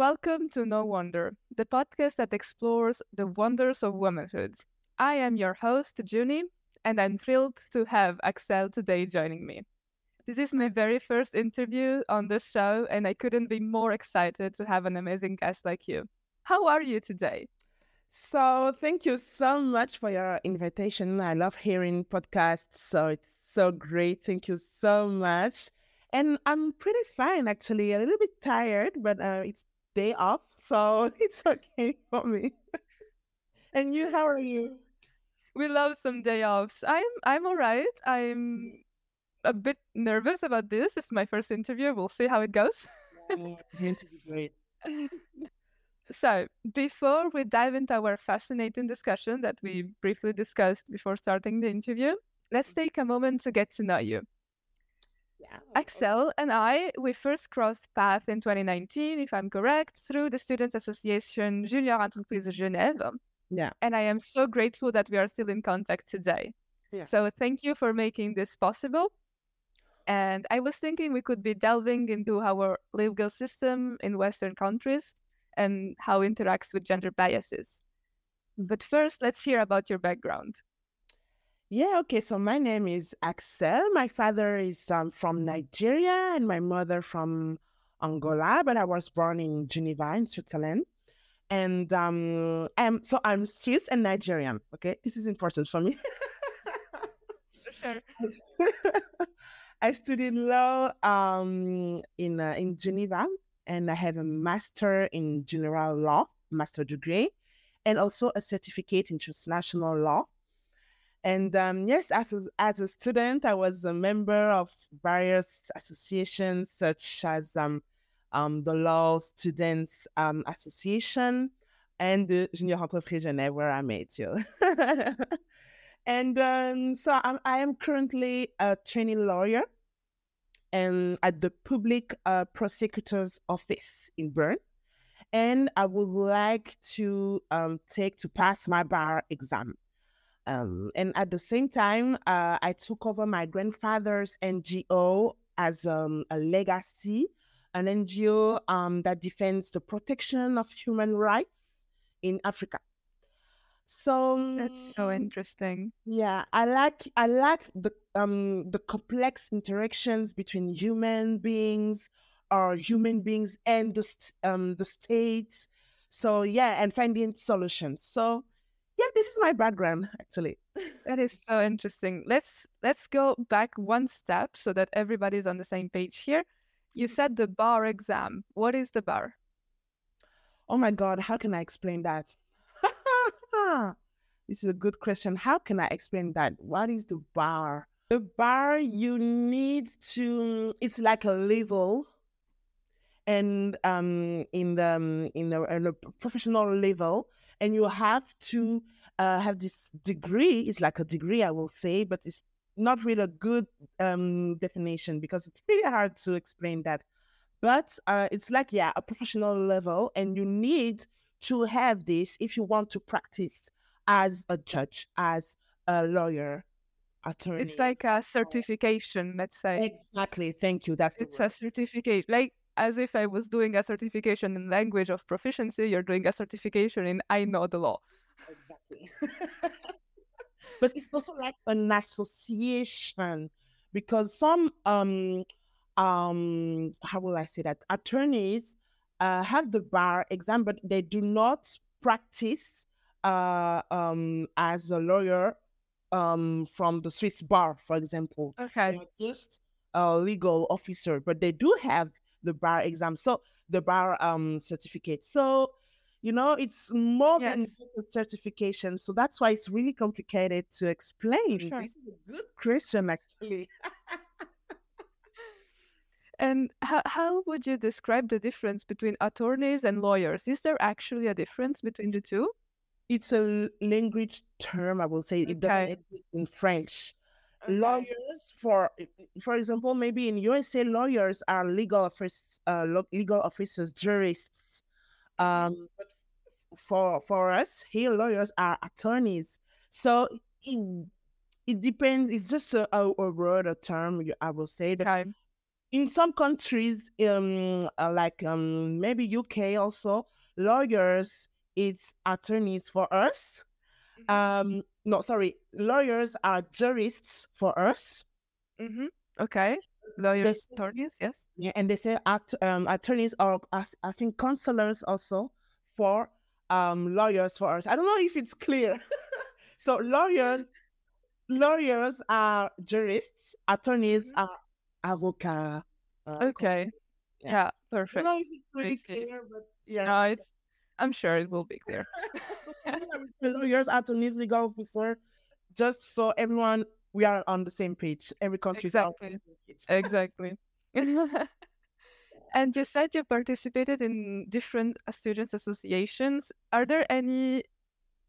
Welcome to No Wonder, the podcast that explores the wonders of womanhood. I am your host, Junie, and I'm thrilled to have Axelle today joining me. This is my very first interview on the show, and I couldn't be more excited to have an amazing guest like you. How are you today? So, thank you so much for your invitation. I love hearing podcasts, so it's so great. Thank you so much. And I'm pretty fine, actually. A little bit tired, but uh, it's day off, so it's okay for me. and you, how are you? We love some day offs. I'm I'm all right. I'm a bit nervous about this. It's my first interview. We'll see how it goes. yeah, going to be great. so, before we dive into our fascinating discussion that we mm-hmm. briefly discussed before starting the interview, let's mm-hmm. take a moment to get to know you. Yeah. Axelle and I, we first crossed paths in 2019, if I'm correct, through the Student Association Junior Entreprise Genève. Yeah. And I am so grateful that we are still in contact today. Yeah. So thank you for making this possible. And I was thinking we could be delving into our legal system in Western countries and how it interacts with gender biases. Mm. But first, let's hear about your background. Yeah, okay. So my name is Axelle. My father is um, from Nigeria and my mother from Angola, but I was born in Geneva, in Switzerland. And um, I'm, so I'm Swiss and Nigerian. Okay, this is important for me. sure. I studied law um, in uh, in Geneva, and I have a master in general law, master degree, and also a certificate in transnational law and um, yes, as a, as a student, I was a member of various associations such as um, um, the Law Students um, Association and the Junior Entreprise Genève, where I met you. and um, so I'm, I am currently a training lawyer and at the Public uh, Prosecutor's Office in Bern. And I would like to um, take to pass my bar exam. Um, and at the same time, uh, I took over my grandfather's NGO as um, a legacy, an NGO um, that defends the protection of human rights in Africa. So that's so interesting. Yeah, I like I like the um the complex interactions between human beings or human beings and the um the states. So yeah, and finding solutions. So yeah, this is my background actually. That is so interesting. Let's let's go back one step so that everybody's on the same page here. You said the bar exam. What is the bar? Oh my god, how can I explain that? this is a good question. How can I explain that? What is the bar? The bar you need to it's like a level and um in the um, in a, in a professional level and you have to uh, have this degree. It's like a degree, I will say, but it's not really a good um, definition because it's really hard to explain that. But uh, it's like, yeah, a professional level, and you need to have this if you want to practice as a judge, as a lawyer, attorney. It's like a certification, let's say. Exactly. Thank you. That's it's a certificate. Like as if I was doing a certification in language of proficiency, you're doing a certification in I know the law. Exactly. but it's also like an association because some um um how will I say that attorneys uh, have the bar exam, but they do not practice uh, um, as a lawyer um, from the Swiss bar, for example. Okay. They're just a legal officer, but they do have the bar exam. So the bar um certificate. So you know it's more yes. than just a certification. So that's why it's really complicated to explain. Sure. This is a good question actually. and how, how would you describe the difference between attorneys and lawyers? Is there actually a difference between the two? It's a language term, I will say. Okay. It doesn't exist in French. Okay. Lawyers, for for example, maybe in USA, lawyers are legal officers, uh, legal officers, jurists. Um, but for for us here, lawyers are attorneys. So it, it depends. It's just a, a, a word, a term. I will say that. Okay. in some countries, um, uh, like um, maybe UK also, lawyers it's attorneys for us. Mm-hmm. Um, no, sorry, lawyers are jurists for us. Mm-hmm. Okay, lawyers, say, attorneys, yes. Yeah, and they say at, um, attorneys are, I think, counselors also for um, lawyers for us. I don't know if it's clear. so lawyers, lawyers are jurists, attorneys mm-hmm. are avocat. Uh, okay. Yes. Yeah, perfect. I don't know if it's pretty clear, but yeah. No, it's. I'm sure it will be clear. lawyers, attorneys, legal officer, just so everyone we are on the same page. Every country exactly. exactly. and you said you participated in different students associations. Are there any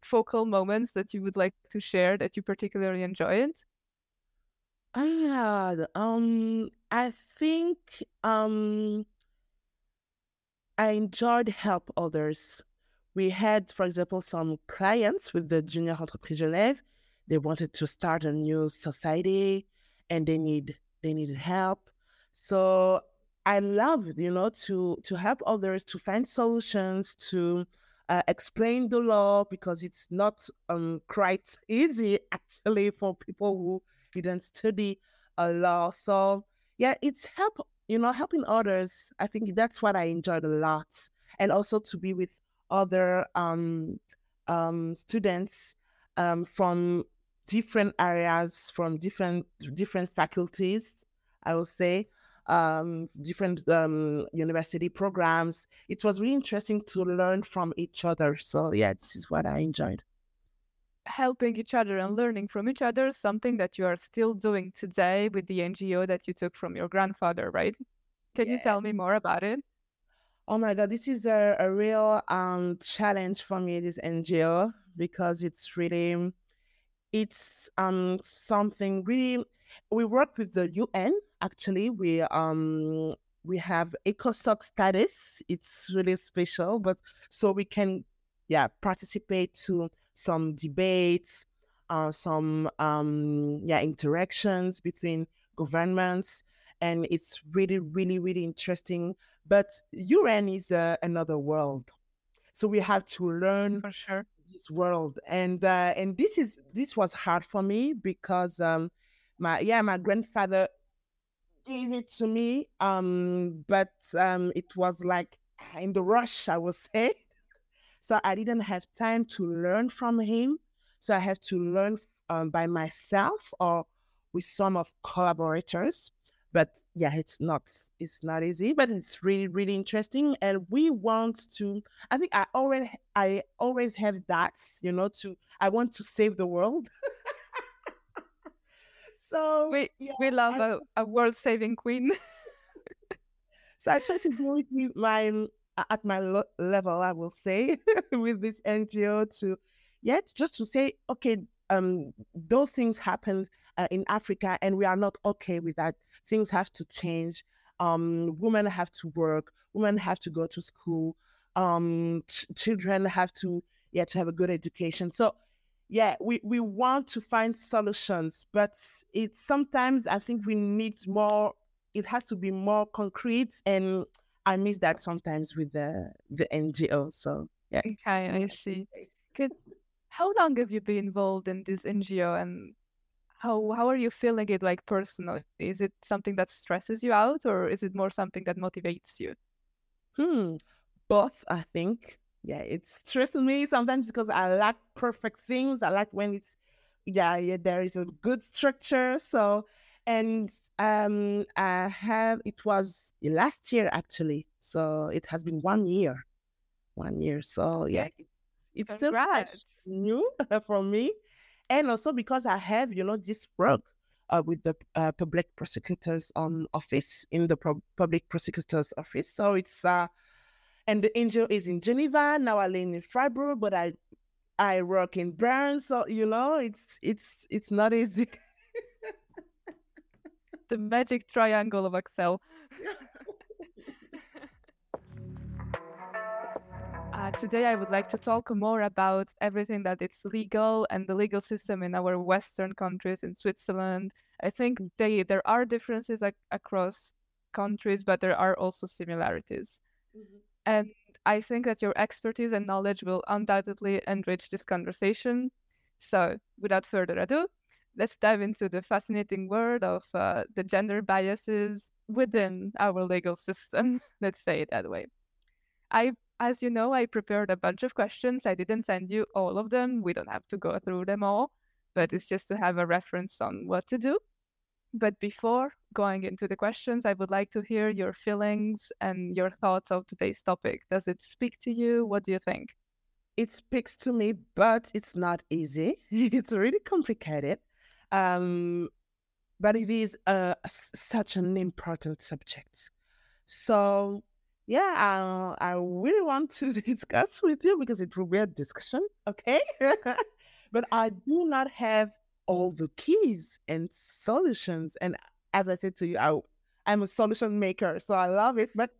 focal moments that you would like to share that you particularly enjoyed? Ah, um, I think um, I enjoyed help others. We had, for example, some clients with the Junior Entreprise Genève. They wanted to start a new society, and they need they needed help. So I loved, you know, to to help others to find solutions to uh, explain the law because it's not um, quite easy actually for people who didn't study a law. So yeah, it's help, you know, helping others. I think that's what I enjoyed a lot. And also to be with other um, um, students um, from different areas, from different different faculties, I will say um, different um, university programs. It was really interesting to learn from each other. So yeah, this is what I enjoyed. Helping each other and learning from each other something that you are still doing today with the NGO that you took from your grandfather, right? Can yeah. you tell me more about it? Oh my God, this is a, a real um, challenge for me, this NGO, because it's really, it's um, something really, we work with the UN actually we um we have ecosoc status it's really special but so we can yeah participate to some debates uh, some um yeah interactions between governments and it's really really really interesting. But UN is uh, another world. So we have to learn for sure. this world. And uh, and this is this was hard for me because um my yeah my grandfather gave it to me, um, but um, it was like in the rush, I would say. So I didn't have time to learn from him. So I have to learn um, by myself or with some of collaborators. But yeah, it's not it's not easy, but it's really really interesting. And we want to. I think I already I always have that, you know, to I want to save the world. So we yeah, we love a, a world saving queen. so I try to do it with my at my lo- level, I will say, with this NGO to, yeah, just to say, okay, um, those things happen uh, in Africa, and we are not okay with that. Things have to change. Um, women have to work. Women have to go to school. Um, ch- children have to, yeah, to have a good education. So yeah, we, we want to find solutions, but it's sometimes I think we need more, it has to be more concrete. And I miss that sometimes with the, the NGO. So, yeah. Okay, I see. Good. How long have you been involved in this NGO and how, how are you feeling it like personally? Is it something that stresses you out or is it more something that motivates you? Hmm, both, I think yeah, it stresses me sometimes because I like perfect things. I like when it's yeah, yeah, there is a good structure. So and um I have it was last year actually. So it has been one year. One year. So yeah, it's it's Congrats. still new for me. And also because I have, you know, this work uh, with the uh, public prosecutors on office in the pro- public prosecutors office. So it's uh and the NGO is in Geneva. Now I live in Fribourg, but I I work in Bern, so you know it's it's it's not easy. the magic triangle of Axelle. Uh, today, I would like to talk more about everything that it's legal and the legal system in our Western countries, in Switzerland. I think they there are differences ac- across countries, but there are also similarities. Mm-hmm. And I think that your expertise and knowledge will undoubtedly enrich this conversation. So, without further ado, let's dive into the fascinating world of uh, the gender biases within our legal system. let's say it that way. I, as you know, I prepared a bunch of questions. I didn't send you all of them. We don't have to go through them all, but it's just to have a reference on what to do. But before going into the questions, I would like to hear your feelings and your thoughts of today's topic. Does it speak to you? What do you think? It speaks to me, but it's not easy. it's really complicated. Um, but it is such an important subject. So, yeah, I, I really want to discuss with you because it will be a discussion, okay? but I do not have all the keys and solutions. And as I said to you, I, I'm a solution maker, so I love it. But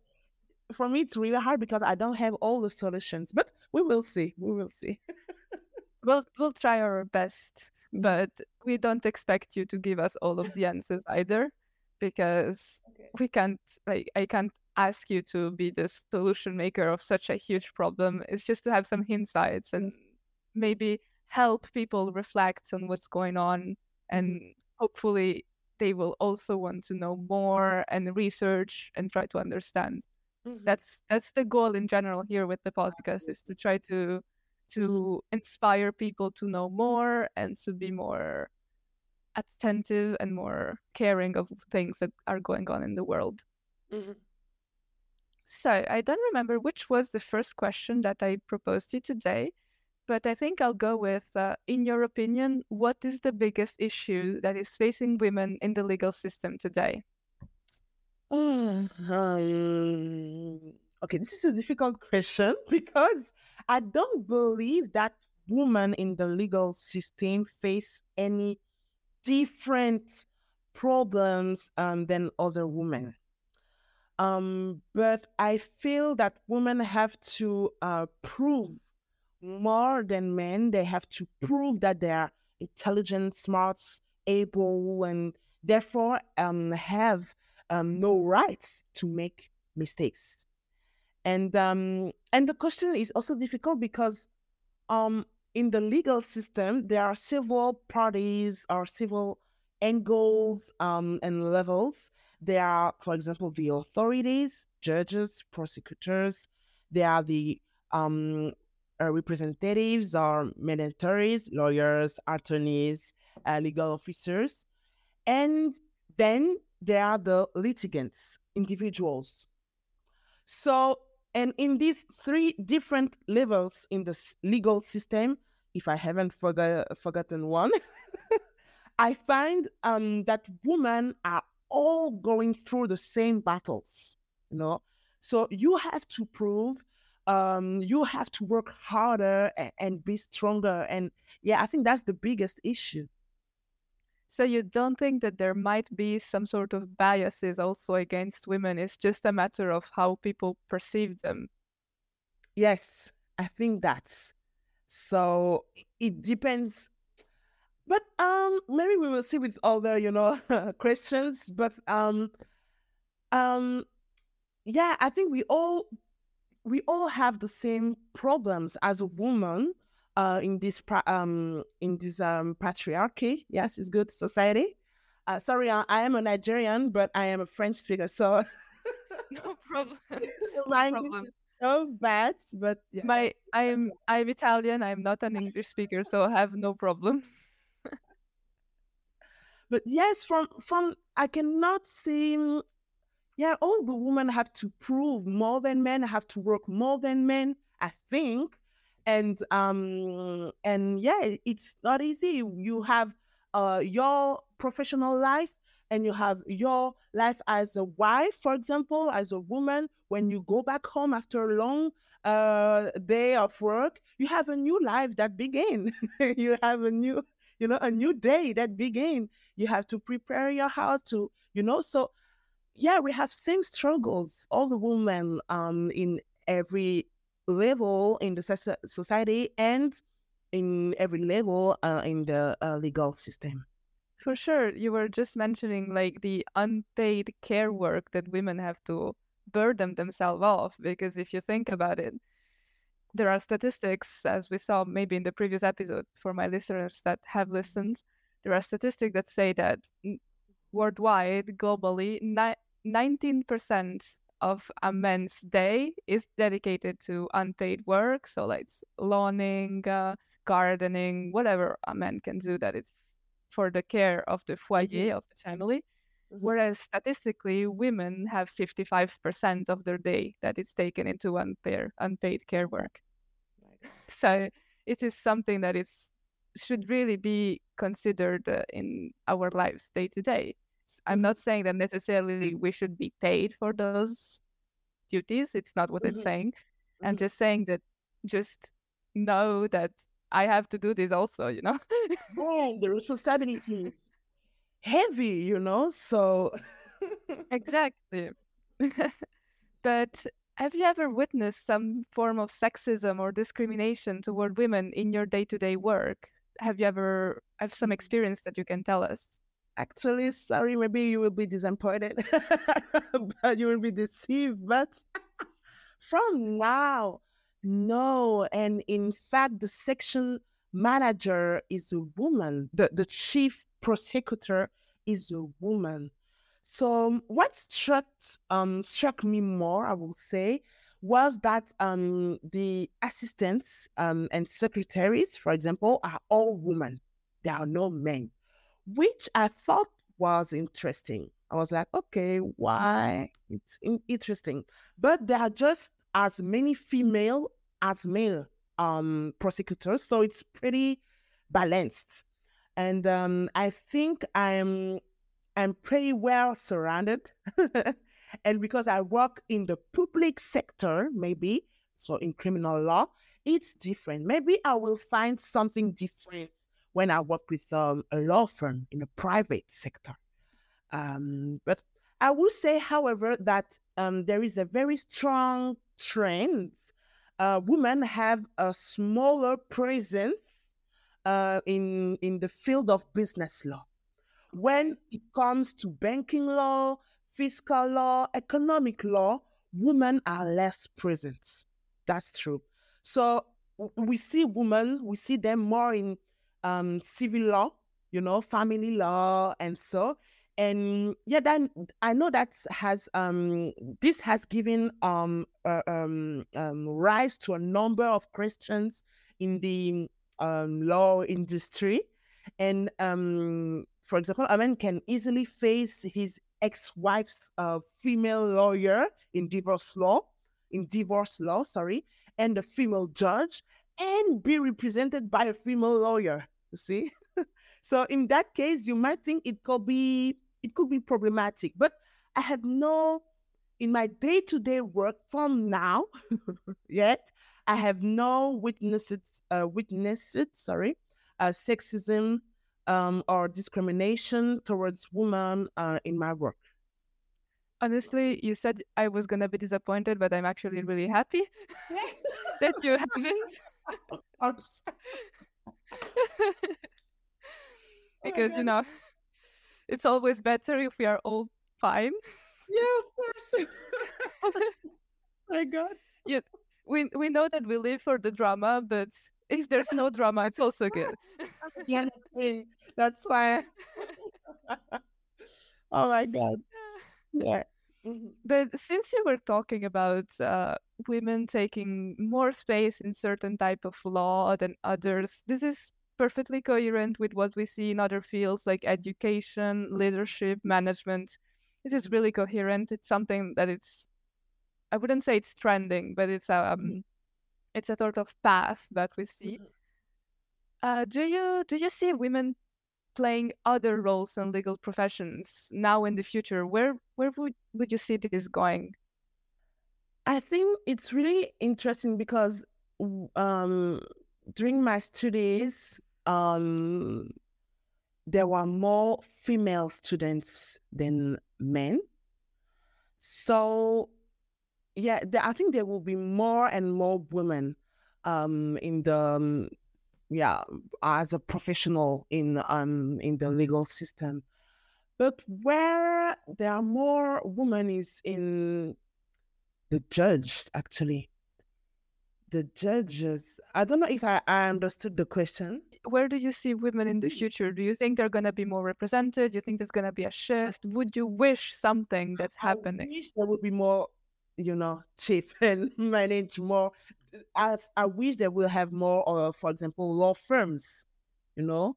for me, it's really hard because I don't have all the solutions. But we will see. We will see. we'll we'll try our best, but we don't expect you to give us all of the answers either, because okay. we can't. Like I can't ask you to be the solution maker of such a huge problem. It's just to have some insights and maybe help people reflect on what's going on and hopefully they will also want to know more and research and try to understand mm-hmm. that's that's the goal in general here with the podcast is to try to to inspire people to know more and to be more attentive and more caring of things that are going on in the world mm-hmm. so i don't remember which was the first question that i proposed to you today but I think I'll go with uh, in your opinion, what is the biggest issue that is facing women in the legal system today? Um, okay, this is a difficult question because I don't believe that women in the legal system face any different problems um, than other women. Um, but I feel that women have to uh, prove more than men. They have to prove that they are intelligent, smart, able, and therefore um, have um, no rights to make mistakes. And um, and the question is also difficult because um, in the legal system there are several parties or several angles um, and levels. There are, for example, the authorities, judges, prosecutors. There are the um, uh, representatives or mandatories, lawyers, attorneys, uh, legal officers. And then there are the litigants, individuals. So, and in these three different levels in the legal system, if I haven't forgot, forgotten one, I find um, that women are all going through the same battles. You know, so you have to prove um, you have to work harder and, and be stronger. And yeah, I think that's the biggest issue. So you don't think that there might be some sort of biases also against women? It's just a matter of how people perceive them. Yes, I think that's so. It depends, but um, maybe we will see with other, you know, questions. But um, um, yeah, I think we all we all have the same problems as a woman uh, in this um, in this um, patriarchy. Yes, it's good society. Uh, sorry, I, I, am a Nigerian, but I am a French speaker, so no problem. My no problem. is so bad, but yeah, my I'm I'm Italian. I'm not an English speaker, so I have no problem. but yes, from from I cannot see yeah, all the women have to prove more than men, have to work more than men, I think. And um and yeah, it's not easy. You have uh your professional life and you have your life as a wife, for example, as a woman. When you go back home after a long uh, day of work, you have a new life that begin. you have a new, you know, a new day that begin. You have to prepare your house to, you know, so yeah, we have same struggles, all the women um, in every level in the society and in every level uh, in the uh, legal system. For sure. You were just mentioning like the unpaid care work that women have to burden themselves off. Because if you think about it, there are statistics, as we saw maybe in the previous episode for my listeners that have listened, there are statistics that say that worldwide, globally, ni- 19% of a man's day is dedicated to unpaid work. So, like lawning, uh, gardening, whatever a man can do that it's for the care of the foyer mm-hmm. of the family. Mm-hmm. Whereas statistically, women have 55% of their day that is taken into unpaid, unpaid care work. So it is something that is should really be considered uh, in our lives day to day. I'm not saying that necessarily we should be paid for those duties. It's not what mm-hmm. it's saying. Mm-hmm. I'm just saying that just know that I have to do this also, you know? yeah, the responsibility is heavy, you know? So. exactly. but have you ever witnessed some form of sexism or discrimination toward women in your day to day work? Have you ever have some mm. experience that you can tell us? Actually, sorry, maybe you will be disappointed, but you will be deceived. But from now, no. And in fact, the section manager is a woman, the, the chief prosecutor is a woman. So um, what struck um, struck me more, I will say, was that um, the assistants um, and secretaries, for example, are all women. There are no men, which I thought was interesting. I was like, okay, why? It's in- interesting. But there are just as many female as male um, prosecutors, so it's pretty balanced. And um, I think I'm I'm pretty well surrounded. and because I work in the public sector, maybe, so in criminal law, it's different. Maybe I will find something different when I work with um, a law firm in the private sector. Um, but I will say, however, that um, there is a very strong trend. Uh, women have a smaller presence uh, in in the field of business law when it comes to banking law, fiscal law, economic law, women are less present. That's true. So we see women, we see them more in um, civil law, you know, family law, and so. And yeah, then I know that has um this has given um, uh, um, um rise to a number of questions in the um, law industry, and um for example, a man can easily face his ex-wife's uh, female lawyer in divorce law, in divorce law, sorry, and the female judge, and be represented by a female lawyer. You see, so in that case, you might think it could be it could be problematic, but I have no in my day-to-day work from now yet. I have no witnesses, uh, witnessed, sorry, uh, sexism um, or discrimination towards women uh, in my work. Honestly, you said I was gonna be disappointed, but I'm actually really happy that you haven't. Oh because oh you know, it's always better if we are all fine. Yeah, of course. my God. Yeah, we we know that we live for the drama, but if there's no drama, it's also good. yeah, that's why. oh my god. Yeah. Mm-hmm. But since you were talking about uh, women taking more space in certain type of law than others, this is perfectly coherent with what we see in other fields like education, leadership, management. This is really coherent. It's something that it's, I wouldn't say it's trending, but it's um, it's a sort of path that we see. Mm-hmm. Uh, do you do you see women playing other roles in legal professions now in the future? Where where would, would you see this going? I think it's really interesting because um, during my studies, um, there were more female students than men. So yeah, I think there will be more and more women um, in the um, yeah as a professional in um in the legal system. But where there are more women is in the judge actually. The judges i don't know if i, I understood the question. Where do you see women in the future? Do you think they're going to be more represented? Do you think there's going to be a shift? Would you wish something that's happening? I wish there would be more you know chief and manage more I, I wish they will have more, uh, for example, law firms, you know.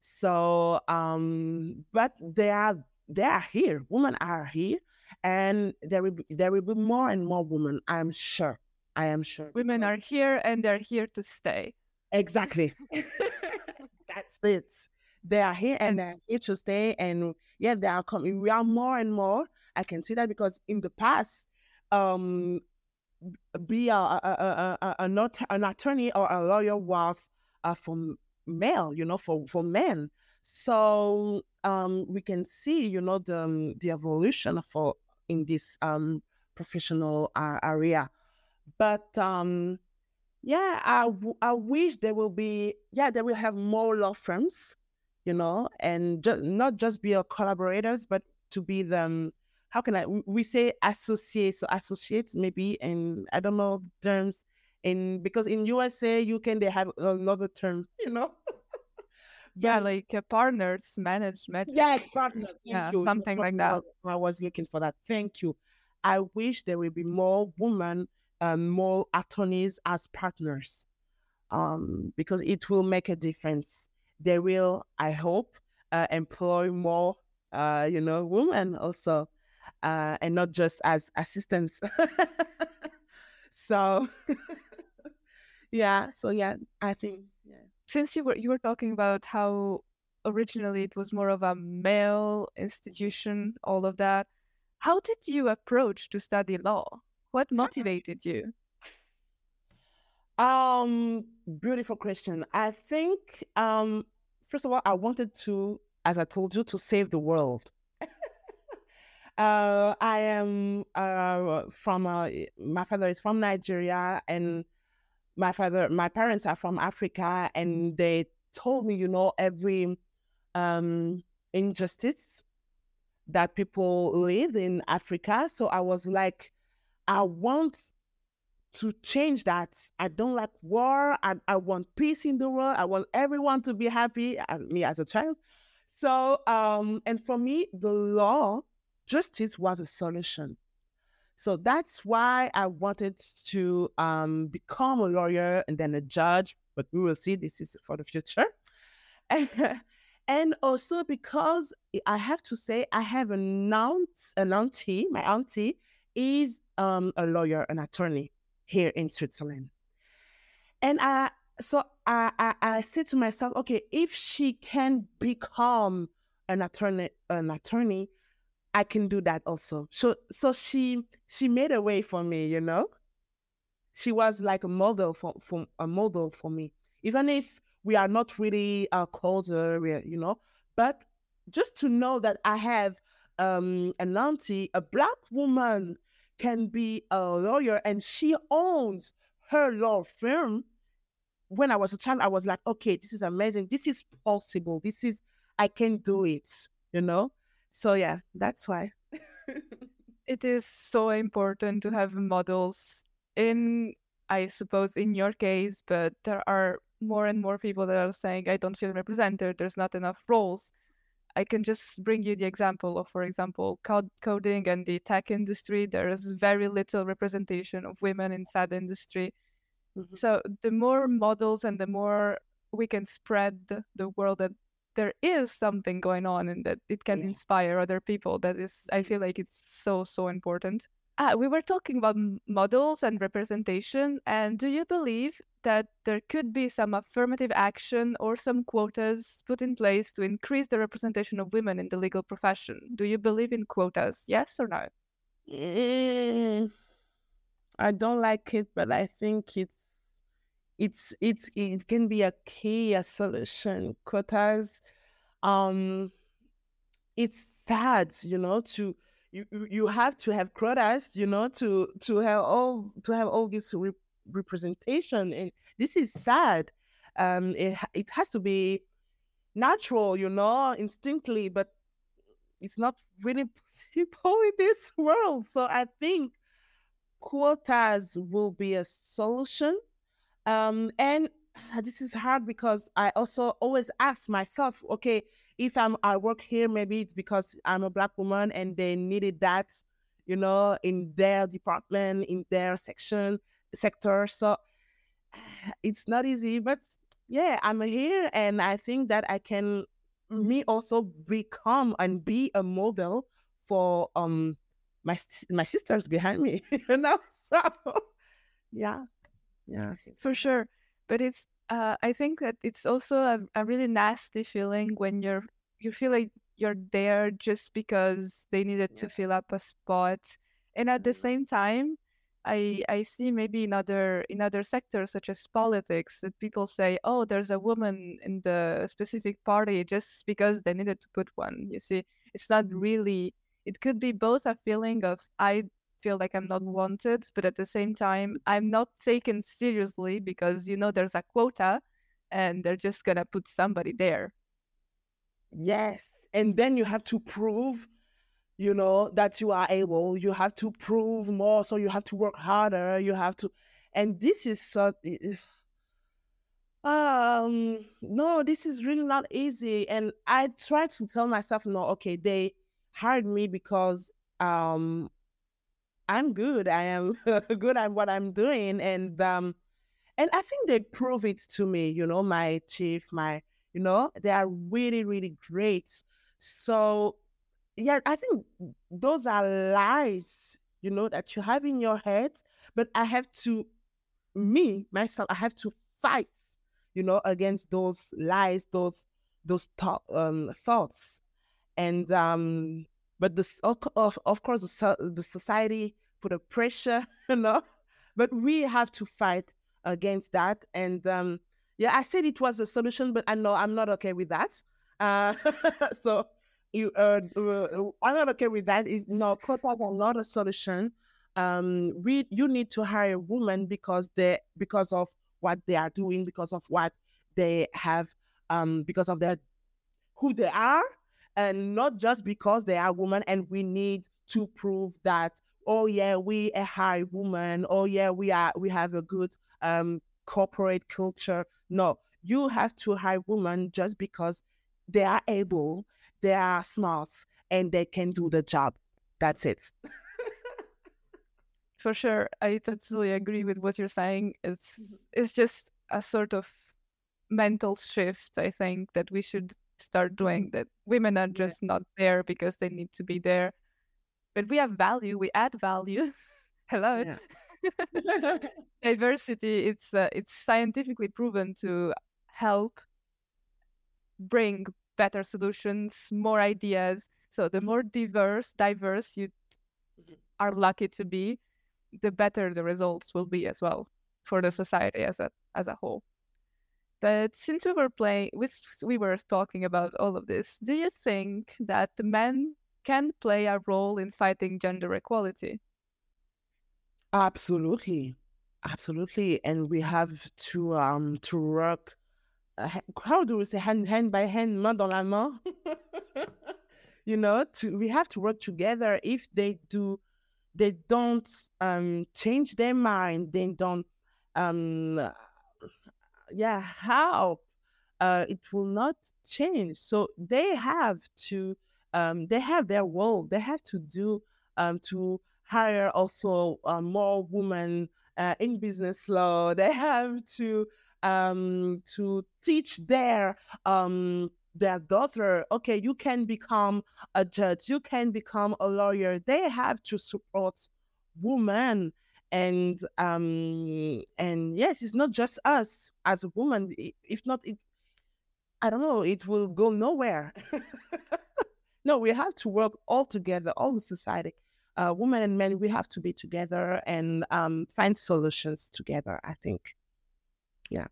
So, um, but they are they are here. Women are here, and there will be, there will be more and more women. I am sure. I am sure. Women are here, and they're here to stay. Exactly. That's it. They are here, and they're here to stay. And yeah, they are coming. We are more and more. I can see that because in the past, um, be a, a, a, a, not an attorney or a lawyer was uh, for male, you know, for for men. So um, we can see, you know, the um, the evolution for in this um, professional uh, area. But um, yeah, I, w- I wish there will be yeah they will have more law firms, you know, and ju- not just be a collaborators, but to be the how can I we say associate so associate maybe and I don't know terms in because in USA UK they have another term you know? Yeah like uh, partners management. Yes partners Thank yeah you. something like that. I was looking for that thank you. I wish there will be more women um, more attorneys as partners um, because it will make a difference. They will I hope uh, employ more uh, you know women also uh, and not just as assistants. so, yeah. So yeah, I think yeah. Since you were you were talking about how originally it was more of a male institution, all of that. How did you approach to study law? What motivated you? Um, beautiful question. I think um, first of all, I wanted to, as I told you, to save the world. Uh, I am uh, from uh, my father is from Nigeria, and my father, my parents are from Africa, and they told me, you know, every um, injustice that people live in Africa. So I was like, I want to change that. I don't like war. I, I want peace in the world. I want everyone to be happy, as me as a child. So, um, and for me, the law justice was a solution. So that's why I wanted to um, become a lawyer and then a judge, but we will see. This is for the future. and also because I have to say, I have an aunt, an auntie, my auntie is um, a lawyer, an attorney here in Switzerland. And I, so I, I, I said to myself, okay, if she can become an attorney, an attorney, I can do that also. So so she she made a way for me, you know. She was like a model for, for a model for me, even if we are not really uh, closer, you know. But just to know that I have um, an auntie, a black woman, can be a lawyer, and she owns her law firm. When I was a child, I was like, okay, this is amazing. This is possible. This is I can do it. You know so yeah that's why. It is so important to have models in i suppose in your case but there are more and more people that are saying i don't feel represented. There's not enough roles. I can just bring you the example of for example code- coding and the tech industry. There is very little representation of women inside the industry. Mm-hmm. so the more models and the more we can spread the world that there is something going on and that it can inspire other people that is i feel like it's so so important. Ah, we were talking about models and representation and do you believe that there could be some affirmative action or some quotas put in place to increase the representation of women in the legal profession? Do you believe in quotas yes or no? Mm, i don't like it but i think it's it's it's it can be a key a solution quotas um it's sad you know to you you have to have quotas you know to to have all to have all this re- representation and this is sad Um, it it has to be natural, you know, instinctively, but it's not really possible in this world. So I think quotas will be a solution. Um, and this is hard because I also always ask myself, okay, if I'm I work here, maybe it's because I'm a black woman and they needed that, you know, in their department, in their section sector. So it's not easy, but yeah, I'm here and I think that I can me also become and be a model for um my my sisters behind me, you know. So yeah, yeah, for sure. But it's uh, I think that it's also a, a really nasty feeling when you're you feel like you're there just because they needed yeah. to fill up a spot, and at mm-hmm. the same time, I I see maybe in other in other sectors such as politics that people say, oh, there's a woman in the specific party just because they needed to put one. You see, it's not really. It could be both a feeling of I feel like I'm not wanted, but at the same time, I'm not taken seriously because you know there's a quota, and they're just gonna put somebody there. Yes, and then you have to prove you know that you are able you have to prove more so you have to work harder you have to and this is so um no this is really not easy and i try to tell myself no okay they hired me because um i'm good i am good at what i'm doing and um and i think they prove it to me you know my chief my you know they are really really great so yeah, I think those are lies, you know, that you have in your head. But I have to, me myself, I have to fight, you know, against those lies, those those th- um, thoughts, and um, but this of of course the, society put a pressure, you know, but we have to fight against that. And um, yeah, I said it was a solution, but I know I'm not okay with that. Uh, so you uh, uh, I'm not okay with that. Is no quotas are not a solution. Um, we you need to hire women because they because of what they are doing, because of what they have, um, because of their who they are, and not just because they are women. And we need to prove that oh yeah we a high woman oh yeah we are we have a good um corporate culture no you have to hire women just because they are able they are smart and they can do the job. That's it. For sure, I totally agree with what you're saying. It's mm-hmm. it's just a sort of mental shift. I think that we should start doing. That women are just not there because they need to be there, but we have value. We add value. Hello. Yeah. Diversity. It's uh, it's scientifically proven to help bring better solutions, more ideas. So the more diverse, diverse you mm-hmm. are lucky to be, the better the results will be as well for the society as a as a whole. But since we were playing, we were talking about all of this, do you think that men can play a role in fighting gender equality? Absolutely, absolutely, and we have to um to work how do we say hand hand by hand, main dans la main? you know, to we have to work together. If they do, they don't um change their mind. They don't um yeah how uh it will not change. So they have to um they have their role. They have to do um to hire also uh, more women uh, in business law. They have to um, to teach their um, their daughter, okay, you can become a judge, you can become a lawyer. They have to support women and um and yes it's not just us as a woman if not it i don't know it will go nowhere no we have to work all together all the society uh, women and men we have to be together and um, find solutions together i think yeah.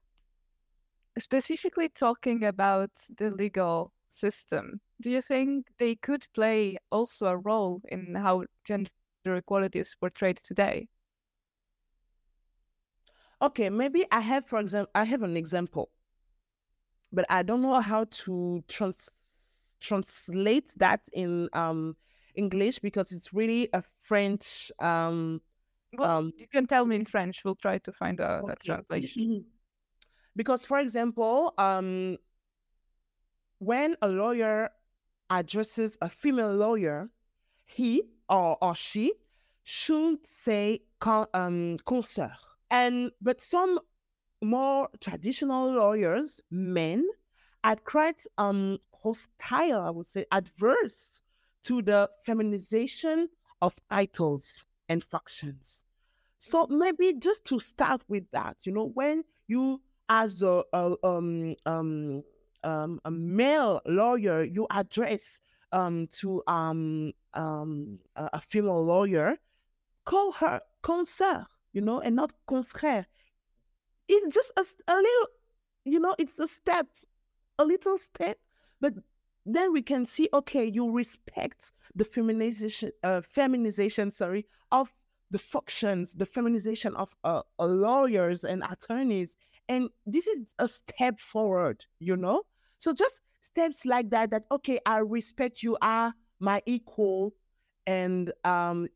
Specifically talking about the legal system, do you think they could play also a role in how gender equality is portrayed today? Okay, maybe I have, for example, I have an example. but I don't know how to trans translate that in um English because it's really a French um Well, um you can tell me in French. We'll try to find a, a translation. because for example um when a lawyer addresses a female lawyer he or, or she should say con, um, consoeur and but some more traditional lawyers men are quite um hostile i would say adverse to the feminization of titles and functions. So maybe just to start with that you know when you as a, a um um um a male lawyer you address um to um um a, female lawyer call her consoeur you know and not confrère. It's just a, a little you know it's a step a little step but then we can see okay you respect the feminization uh, feminization sorry of the functions the feminization of uh, uh, lawyers and attorneys. And this is a step forward you know? So just steps like that that okay i respect you are my equal and um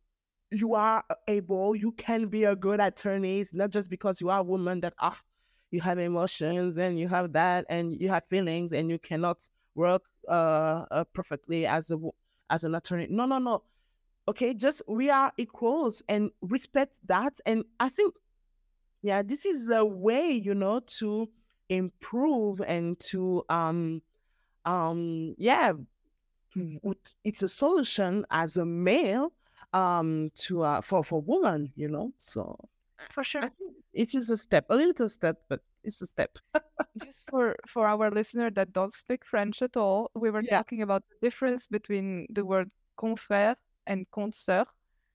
you are able you can be a good attorney it's not just because you are a woman that ah you have emotions and you have that and you have feelings and you cannot work uh, uh perfectly as a as an attorney. No no no. Okay just we are equals and respect that. And i think yeah this is a way you know to improve and to um um yeah it's a solution as a male um to uh for for woman you know so For sure. it is a step a little step but it's a step Just for for our listener that don't speak French at all, we were yeah talking about the difference between the word confrère and consoeur,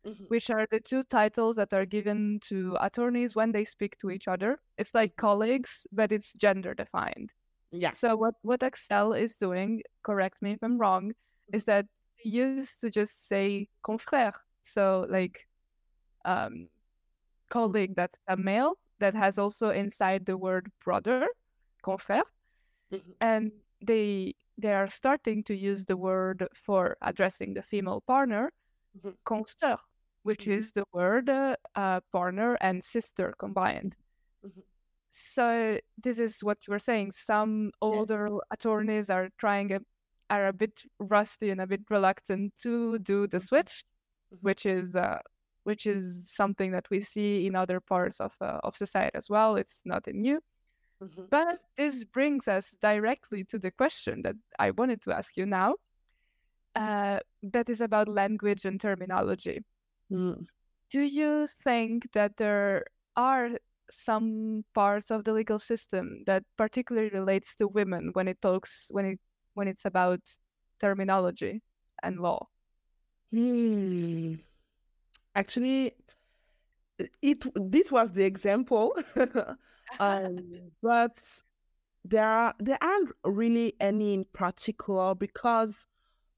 Mhm. which are the two titles that are given to attorneys when they speak to each other. It's like colleagues, but it's gender defined. yeah So what what Axelle is doing, correct me if I'm wrong, is that they used to just say confrère. So like um colleague that's a male that has also inside the word brother, confrère, Mhm. and they they are starting to use the word for addressing the female partner, consoeur, which Mhm. is the word uh, uh, partner and sister combined. Mhm. So this is what you were saying. Some yes older attorneys are trying a, are a bit rusty and a bit reluctant to do the switch, Mhm. which is uh, which is something that we see in other parts of uh, of society as well. It's nothing new. Mhm. But this brings us directly to the question that I wanted to ask you now. Uh, that is about language and terminology. Mm. Do you think that there are some parts of the legal system that particularly relates to women when it talks when it when it's about terminology and law? Hmm. Actually, it this was the example, um, but there are there aren't really any in particular because,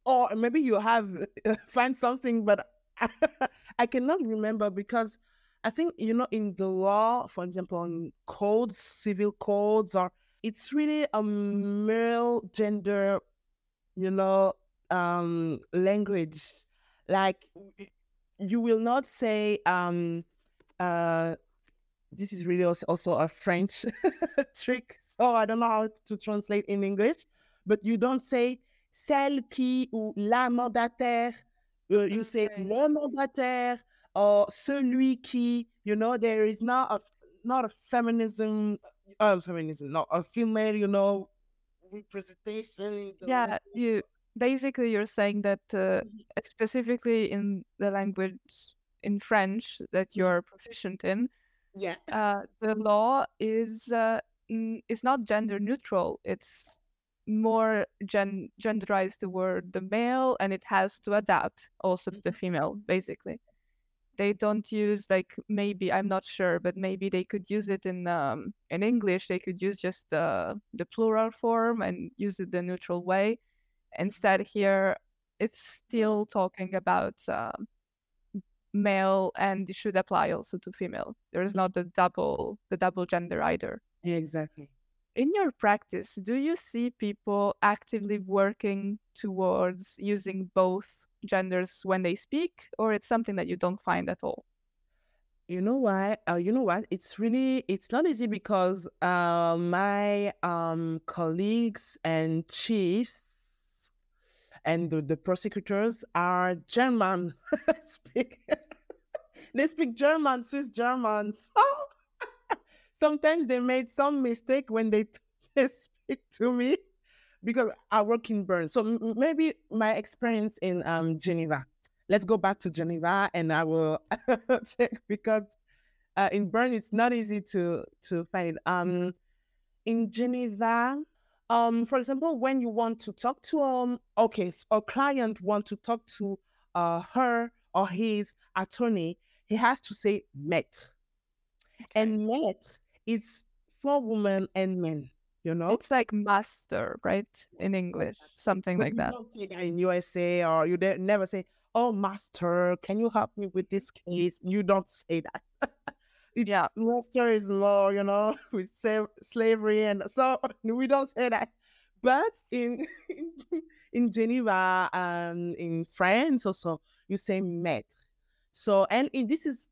or maybe you have find something, but I cannot remember because I think you know in the law, for example, in codes, civil codes, or it's really a male gender, you know, um, language. Like you will not say um uh this is really also, also a French trick, so I don't know how to translate in English, but you don't say celle qui ou la mandataire, uh, you say Okay. le mandataire or celui qui, you know, there is not a not a feminism, uh, feminism, not a female, you know, representation Yeah, language. you basically you're saying that uh, Mhm, specifically in the language in French that mhm. you're proficient in, Yeah. uh, the law is uh, is not gender neutral. It's more gen genderized the word the male, and it has to adapt also to the Mhm, female. Basically, they don't use like maybe I'm not sure, but maybe they could use it in um, in English. They could use just the the plural form and use it the neutral way. Instead, here it's still talking about um, male, and it should apply also to female. There is not the double the double gender either. Exactly. in your practice, do you see people actively working towards using both genders when they speak, or it's something that you don't find at all? You know why? Uh, you know what? It's really it's not easy because uh, my um, colleagues and chiefs and the, the prosecutors are German speak. they speak German, Swiss German. Oh, sometimes they made some mistake when they, they speak to me because I work in Bern. So maybe my experience in um, Geneva. Let's go back to Geneva and I will check because uh, in Bern it's not easy to to find. Um, in Geneva, um, for example, when you want to talk to um, okay, a client want to talk to uh her or his attorney, he has to say maître. And maître it's for women and men. You know, it's like master, right? In English, something but like that. You don't say that in USA, or you never say, "Oh, master, can you help me with this case?" You don't say that. it's, yeah, master is law, you know, with slavery, and so we don't say that. But in in Geneva, um, in France also, you say maître. So, and in, this is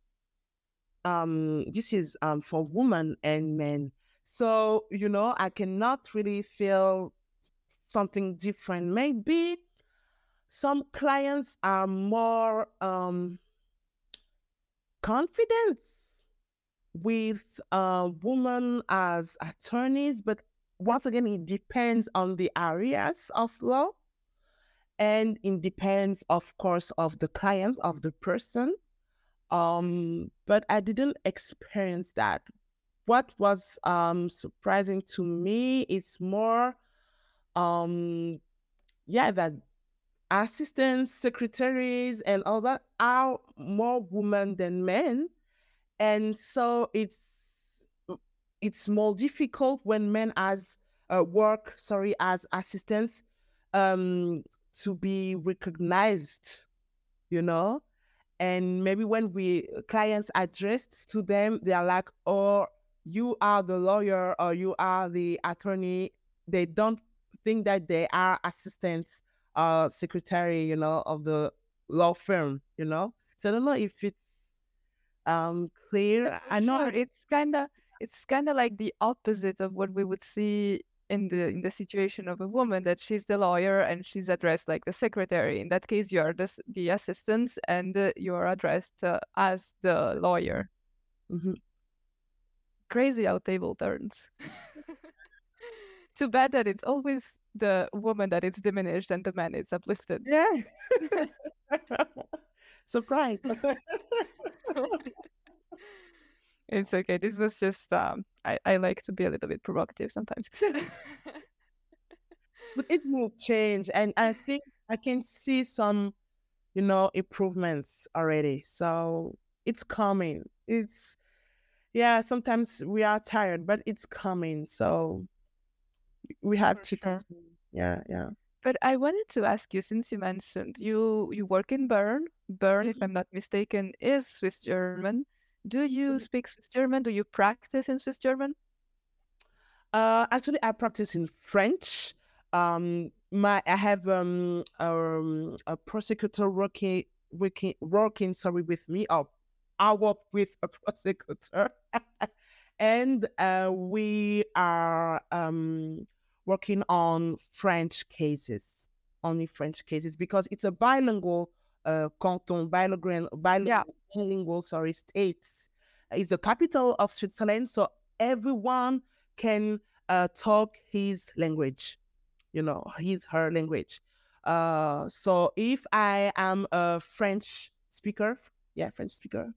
um this is um for women and men so you know i cannot really feel something different maybe some clients are more um confident with uh, women as attorneys but once again it depends on the areas of law and it depends of course of the client of the person um, but I didn't experience that. What was um, surprising to me is more, um, yeah, that assistants, secretaries, and all that are more women than men, and so it's it's more difficult when men as uh, work, sorry, as assistants, um, to be recognized, you know? And maybe when we clients addressed to them they are like oh you are the lawyer or you are the attorney. They don't think that they are assistants uh secretary you know of the law firm you know? So i don't know if it's um clear. I know sure. it's kind of it's kind of like the opposite of what we would see in the in the situation of a woman that she's the lawyer and she's addressed like the secretary. In that case you are the, the assistant and uh, you're addressed uh, as the lawyer. Mm-hmm. crazy how table turns. Too bad that it's always the woman that is diminished and the man is uplifted. Yeah surprise it's okay. This was just um, I, I like to be a little bit provocative sometimes. but it will change and I think I can see some, you know, improvements already. So it's coming. It's yeah, sometimes we are tired, but it's coming. So we have For to sure. continue. Yeah, yeah. But I wanted to ask you, since you mentioned you you work in Bern. Bern, mm-hmm. if I'm not mistaken, is Swiss German. Do you mm-hmm. speak Swiss German? Do you practice in Swiss German? Uh, actually, I practice in French. Um, my I have um, um a prosecutor working working working sorry with me. Oh, I work with a prosecutor, and uh, we are um working on French cases, only French cases because it's a bilingual uh, canton, bilingual, bilingual, yeah. sorry, states. It's the capital of Switzerland, so everyone can uh, talk his language, you know, his her language. Uh, so if I am a French speaker, yeah, French speaker,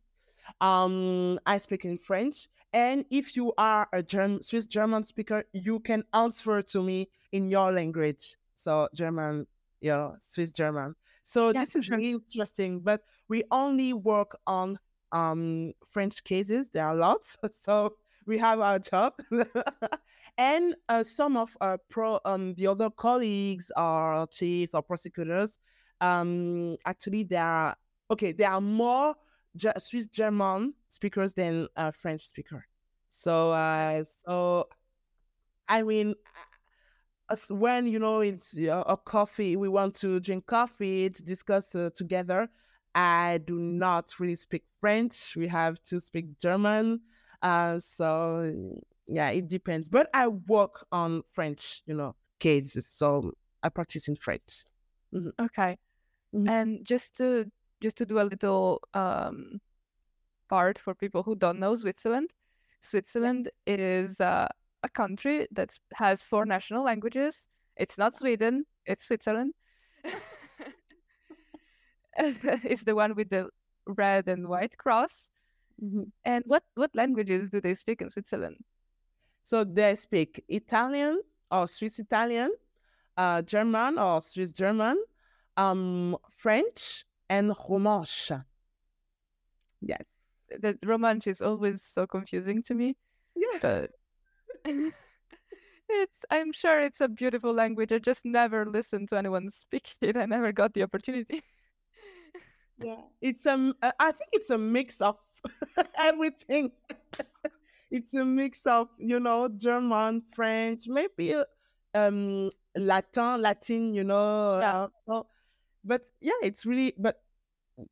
um, I speak in French. And if you are a German, Swiss German speaker, you can answer to me in your language. So German, you know, Swiss German. So yes, this is really interesting, but we only work on um, French cases. There are lots, so we have our job. and uh, some of our pro, um, the other colleagues or chiefs or prosecutors, um, actually, they are okay. There are more G- Swiss German speakers than uh, French speaker. So, uh, so I mean, when you know it's a coffee, we want to drink coffee to discuss uh, together. I do not really speak French. We have to speak German. Uh, so yeah, it depends. But I work on French, you know, cases. So I practice in French. Mm-hmm. Okay. Mm-hmm. And just to just to do a little um, part for people who don't know Switzerland, Switzerland is uh, a country that has four national languages. It's not Sweden, it's Switzerland. it's the one with the red and white cross. Mm-hmm. And what, what languages do they speak in Switzerland? So they speak Italian or Swiss Italian, uh, German or Swiss German, um, French, and Romanche. Yes. The Romanche is always so confusing to me. Yeah. But it's I'm sure it's a beautiful language. I just never listened to anyone speak it. I never got the opportunity. yeah, it's um I think it's a mix of everything. it's a mix of you know German, French, maybe uh, um Latin, Latin, you know. Yeah. Uh, so, but yeah, it's really but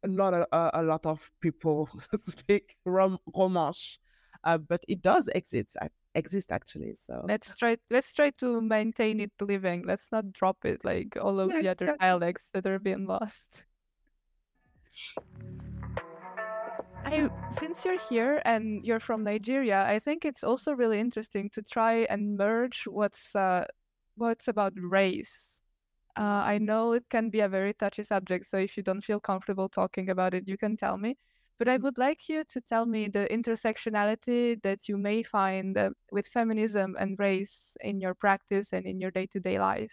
not a, a, lot of people speak Rom- Romanche, uh, but it does exist. Exist actually. So let's try let's try to maintain it living. Let's not drop it like all of yes, the other dialects that are being lost. I, since you're here and you're from Nigeria, I think it's also really interesting to try and merge what's uh, what's about race. Uh, I know it can be a very touchy subject, so if you don't feel comfortable talking about it, you can tell me. But I would like you to tell me the intersectionality that you may find uh, with feminism and race in your practice and in your day to day life.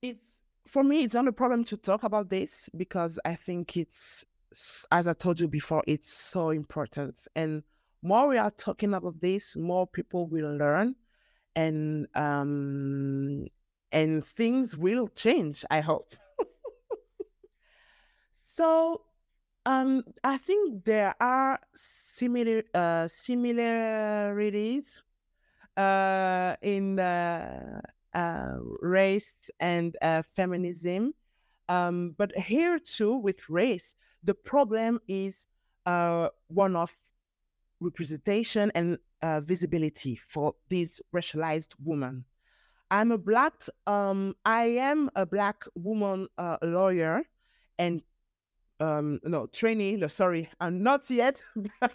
It's for me, it's not a problem to talk about this because I think it's, as I told you before, it's so important. And more we are talking about this, more people will learn, and um, and things will change. I hope. so um, I think there are similar uh, similarities uh, in the uh, race and uh, feminism, um, but here too with race, the problem is uh, one of representation and uh, visibility for these racialized women. I'm a black, um, I am a black woman lawyer, and um no trainee no sorry i'm not yet but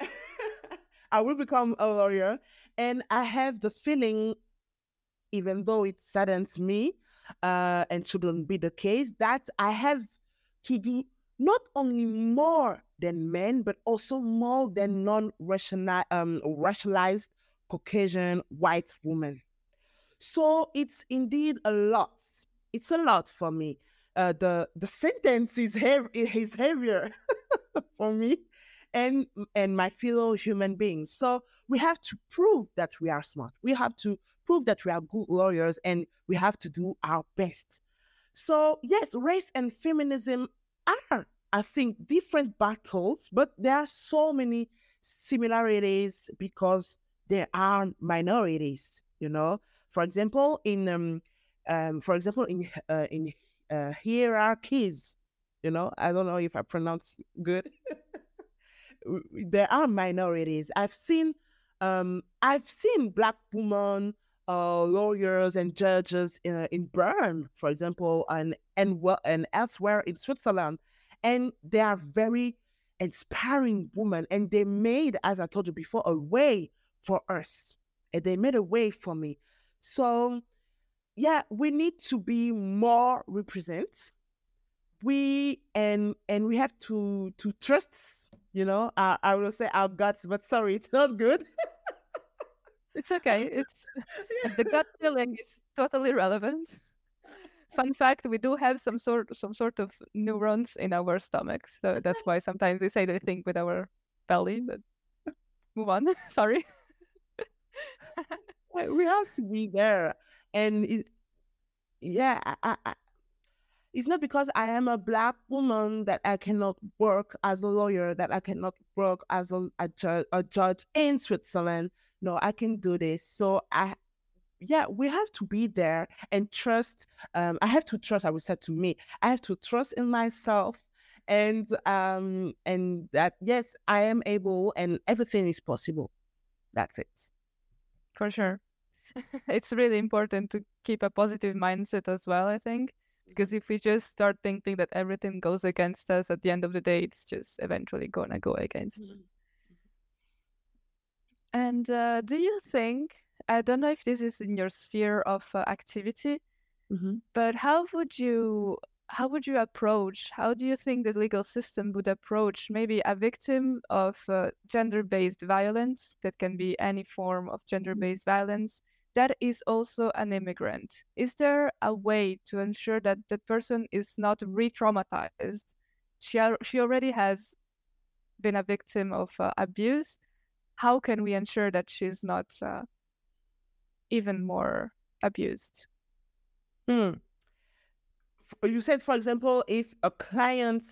i will become a lawyer and i have the feeling even though it saddens me uh, and shouldn't be the case that i have to do not only more than men but also more than non-racialized um, racialized caucasian white woman. so it's indeed a lot it's a lot for me uh, the the sentence is heavy is heavier for me and and my fellow human beings. So we have to prove that we are smart. We have to prove that we are good lawyers, and we have to do our best. So yes, race and feminism are, I think, different battles, but there are so many similarities because there are minorities. You know, for example, in um, um for example, in uh, in uh, hierarchies. You know, I don't know if I pronounce good. there are minorities. I've seen, um, I've seen black women, uh, lawyers and judges in, in Bern, for example, and and and elsewhere in Switzerland, and they are very inspiring women, and they made, as I told you before, a way for us, and they made a way for me. So yeah, we need to be more represent. We and and we have to to trust, you know, our, I will say our guts, but sorry, it's not good. it's okay. It's the gut feeling is totally relevant. Fun fact: we do have some sort some sort of neurons in our stomachs, so that's why sometimes we say the thing with our belly. But move on. sorry. We have to be there and it, yeah, I, I, it's not because I am a black woman that I cannot work as a lawyer, that I cannot work as a, a, judge, a judge in Switzerland. no, I can do this. So I yeah, we have to be there and trust. Um, I have to trust, I would say to me, I have to trust in myself and um and that yes, I am able and everything is possible. That's it. For sure. it's really important to keep a positive mindset as well, I think. Because if we just start thinking that everything goes against us at the end of the day, it's just eventually gonna go against mm-hmm. us. And uh, do you think, I don't know if this is in your sphere of uh, activity, mm-hmm. but how would you how would you approach how do you think the legal system would approach maybe a victim of uh, gender-based violence that can be any form of gender-based violence that is also an immigrant. Is there a way to ensure that that person is not re-traumatized? She she already has been a victim of uh, abuse. How can we ensure that she's not uh, even more abused? Hmm. You said, for example, if a client,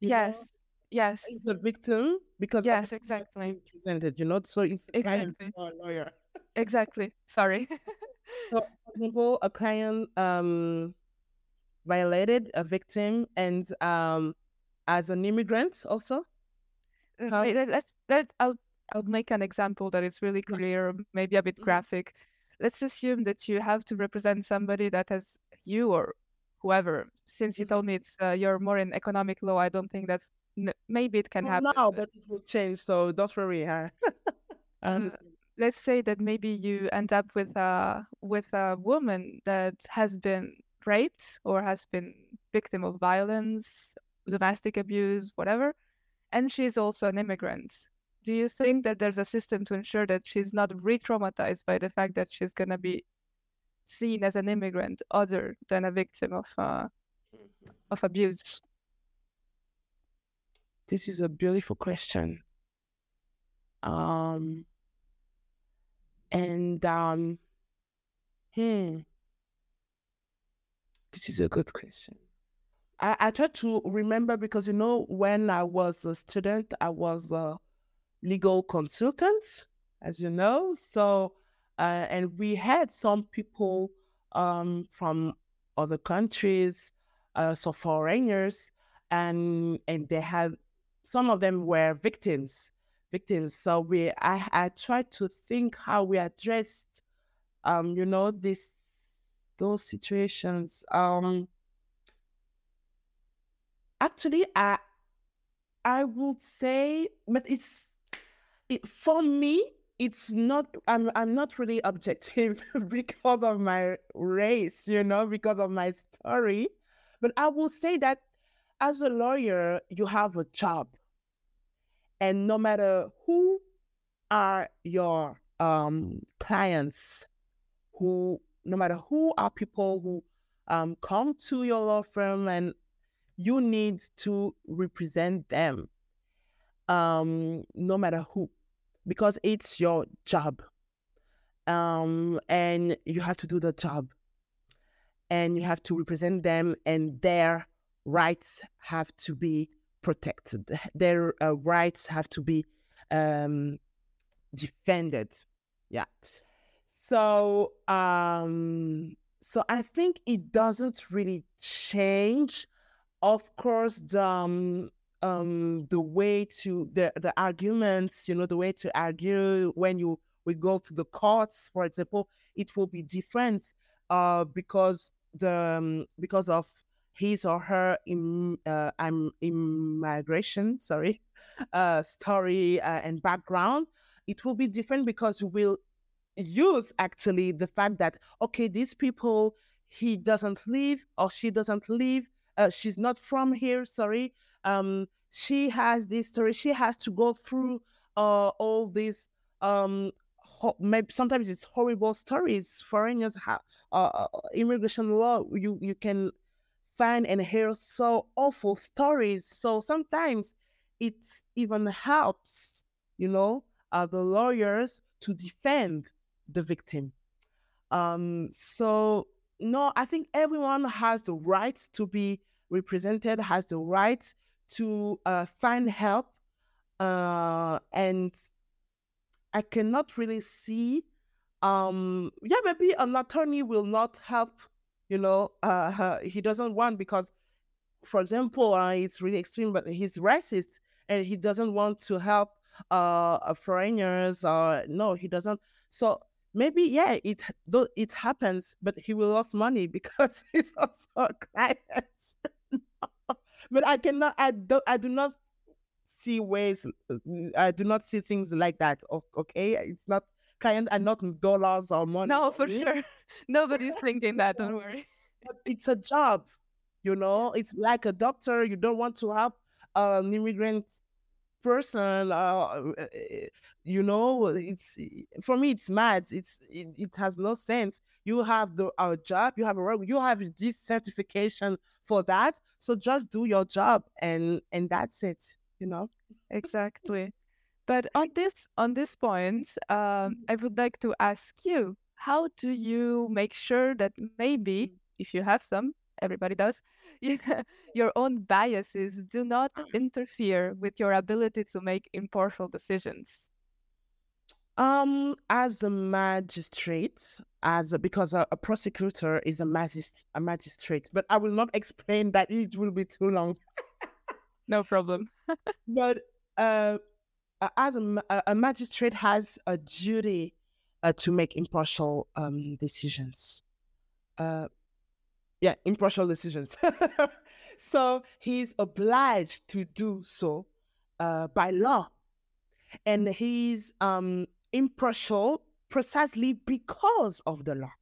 yes, know, yes, is a victim because yes, exactly presented, you know, so it's a exactly. client or a lawyer exactly. Sorry. so, for example, a client um, violated a victim and um, as an immigrant also. Uh, wait, let, let's let I'll I'll make an example that is really clear, maybe a bit mm-hmm. graphic. Let's assume that you have to represent somebody that has you or whoever. Since you mm-hmm. told me it's uh, you're more in economic law, I don't think that's maybe it can happen. No, but it will change. So don't worry. Huh? uh, let's say that maybe you end up with a with a woman that has been raped or has been victim of violence, domestic abuse, whatever, and she's also an immigrant. Do you think that there's a system to ensure that she's not re-traumatized by the fact that she's gonna be seen as an immigrant other than a victim of uh, mm-hmm. of abuse? This is a beautiful question. Um, and um, hmm, this is a good question. I, I try to remember because you know when I was a student, I was a legal consultant, as you know. So uh, and we had some people um, from other countries, uh, so foreigners, and and they had some of them were victims victims. So we I I tried to think how we addressed um, you know, this those situations. Um actually I I would say but it's it, for me it's not I'm I'm not really objective because of my race, you know, because of my story. But I will say that as a lawyer, you have a job and no matter who are your um, clients, who no matter who are people who um, come to your law firm and you need to represent them, um, no matter who, because it's your job. Um, and you have to do the job and you have to represent them and their rights have to be protected. Their uh, rights have to be um, defended. Yeah. So, um, so I think it doesn't really change. Of course, the um, um, the way to the the arguments, you know, the way to argue when you we go to the courts, for example, it will be different uh, because the um, because of his or her in uh, immigration sorry uh, story uh, and background it will be different because we'll use actually the fact that okay these people he doesn't live or she doesn't live uh, she's not from here sorry um she has this story she has to go through uh, all these um ho- maybe sometimes it's horrible stories foreigners have uh, immigration law you you can find and hear so awful stories. So sometimes it even helps, you know, uh, the lawyers to defend the victim. Um, so no, I think everyone has the right to be represented, has the right to uh, find help, uh, and I cannot really see. Um, yeah, maybe an attorney will not help. You know, uh, he doesn't want because, for example, uh, it's really extreme, but he's racist and he doesn't want to help uh foreigners or no, he doesn't. So maybe yeah, it it happens, but he will lose money because he's also a client. but I cannot. I do. I do not see ways. Uh, I do not see things like that. Okay, it's not client and not dollars or money. No, for sure. Nobody's thinking that. Don't worry. But it's a job. You know, it's like a doctor. You don't want to have an immigrant person uh, you know it's for me it's mad it's it, it has no sense you have the our job you have a work you have this certification for that so just do your job and and that's it you know exactly but on this on this point um, i would like to ask you how do you make sure that maybe if you have some everybody does your own biases do not interfere with your ability to make impartial decisions? Um as a magistrate as a, because a, a, prosecutor is a magist a magistrate but i will not explain that it will be too long. No problem. But uh as a, a magistrate has a duty uh, to make impartial um decisions uh yeah, impartial decisions. so he's obliged to do so uh, by law. And he's um, impartial precisely because of the law,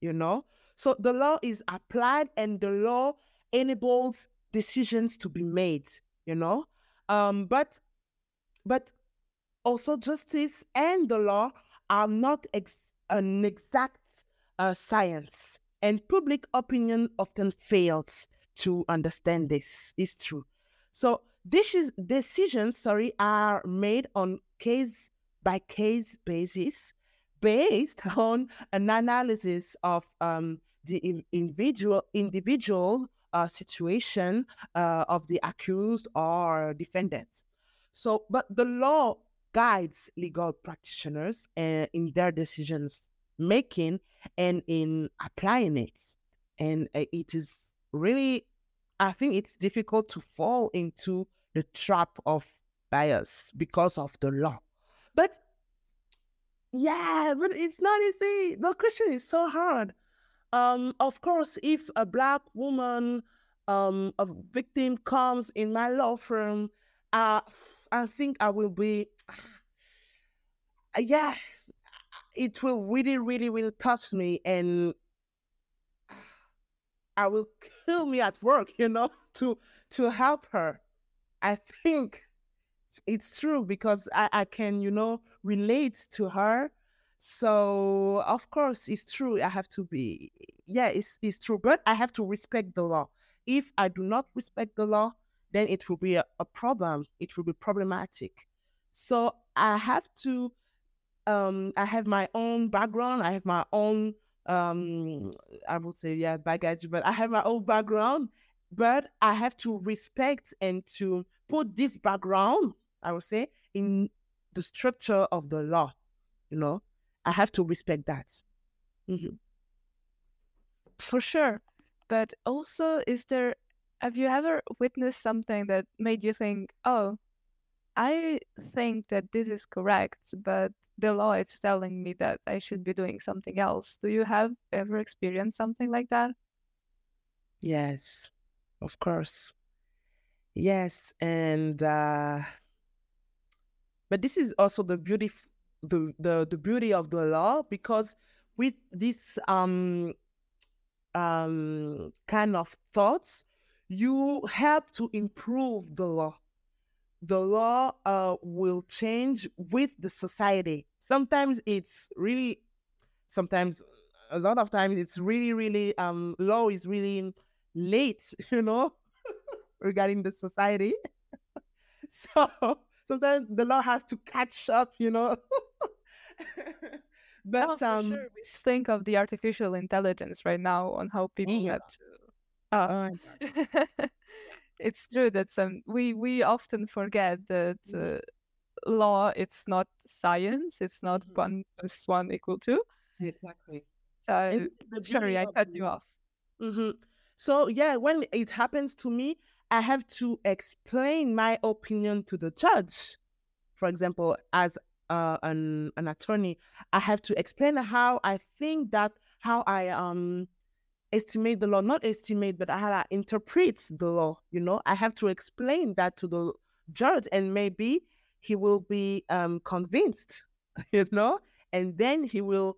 you know? So the law is applied and the law enables decisions to be made, you know? Um, but but also justice and the law are not ex- an exact uh, science and public opinion often fails to understand this. Is true. So this is decisions, sorry, are made on case by case basis, based on an analysis of um, the individual individual uh, situation uh, of the accused or defendant. So, but the law guides legal practitioners uh, in their decisions making and in applying it. And uh, it is really, I think it's difficult to fall into the trap of bias because of the law. But yeah, but it's not easy. The question is so hard. Um, of course, if a black woman, um, a victim comes in my law firm, uh, I think I will be, yeah, it will really, really, really touch me and I will kill me at work, you know, to to help her. I think it's true because I, I can, you know, relate to her. So of course it's true. I have to be yeah, it's it's true. But I have to respect the law. If I do not respect the law, then it will be a, a problem. It will be problematic. So I have to um, I have my own background. I have my own, um, I would say, yeah, baggage, but I have my own background. But I have to respect and to put this background, I would say, in the structure of the law. You know, I have to respect that. Mm-hmm. For sure. But also, is there, have you ever witnessed something that made you think, oh, I think that this is correct, but the law is telling me that I should be doing something else. Do you have ever experienced something like that? Yes, of course. Yes, and uh, but this is also the beauty, the the the beauty of the law because with this um um kind of thoughts, you help to improve the law the law uh, will change with the society. Sometimes it's really, sometimes a lot of times it's really, really um law is really late, you know, regarding the society. so sometimes the law has to catch up, you know. but oh, um, sure. we think of the artificial intelligence right now on how people yeah. have to. Oh. oh it's true that some we we often forget that mm-hmm. uh, law it's not science it's not mm-hmm. one plus one equal two exactly so sorry i cut you off mm-hmm. so yeah when it happens to me i have to explain my opinion to the judge for example as uh, an an attorney i have to explain how i think that how i um estimate the law not estimate but I how i interpret the law you know i have to explain that to the judge and maybe he will be um, convinced, you know, and then he will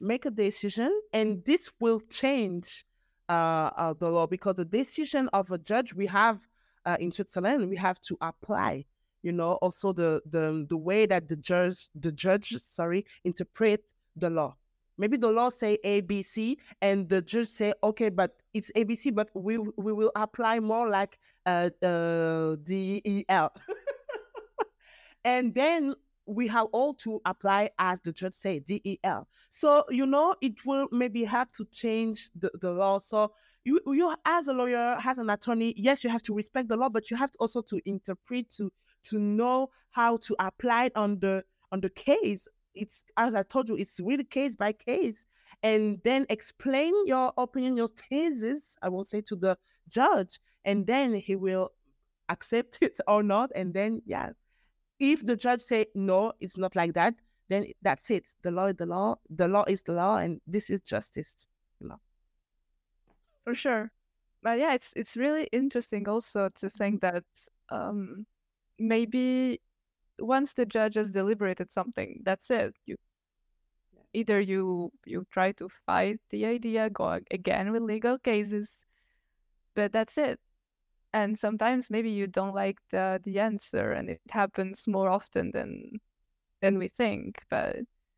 make a decision, and this will change uh, uh, the law because the decision of a judge we have uh, in Switzerland we have to apply. You know, also the the the way that the judge the judge sorry interpret the law. Maybe the law say A B C, and the judge say okay, but it's A B C, but we we will apply more like uh, uh D E L. and then we have all to apply as the judge say del so you know it will maybe have to change the, the law so you you as a lawyer as an attorney yes you have to respect the law but you have to also to interpret to to know how to apply it on the on the case it's as i told you it's really case by case and then explain your opinion your thesis i will say to the judge and then he will accept it or not and then yeah if the judge say no, it's not like that, then that's it. The law is the law. The law is the law, and this is justice. For sure, but yeah, it's it's really interesting also to think that um, maybe once the judge has deliberated something, that's it. You either you you try to fight the idea, go again with legal cases, but that's it and sometimes maybe you don't like the the answer and it happens more often than than we think but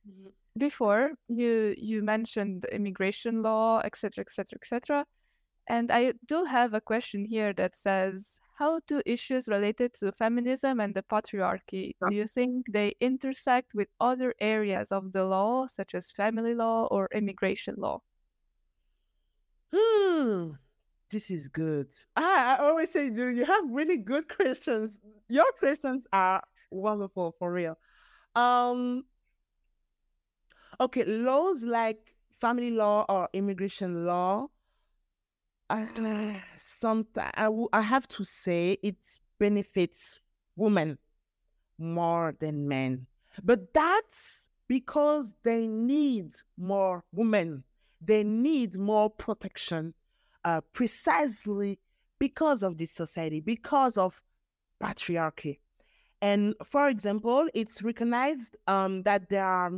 mm-hmm. before you you mentioned immigration law etc etc etc and i do have a question here that says how do issues related to feminism and the patriarchy do you think they intersect with other areas of the law such as family law or immigration law hmm this is good. I, I always say, you have really good questions. Your questions are wonderful for real. Um, okay, laws like family law or immigration law. I, sometimes I, w- I have to say it benefits women more than men, but that's because they need more women. They need more protection uh, precisely because of this society, because of patriarchy. And for example, it's recognized um, that there are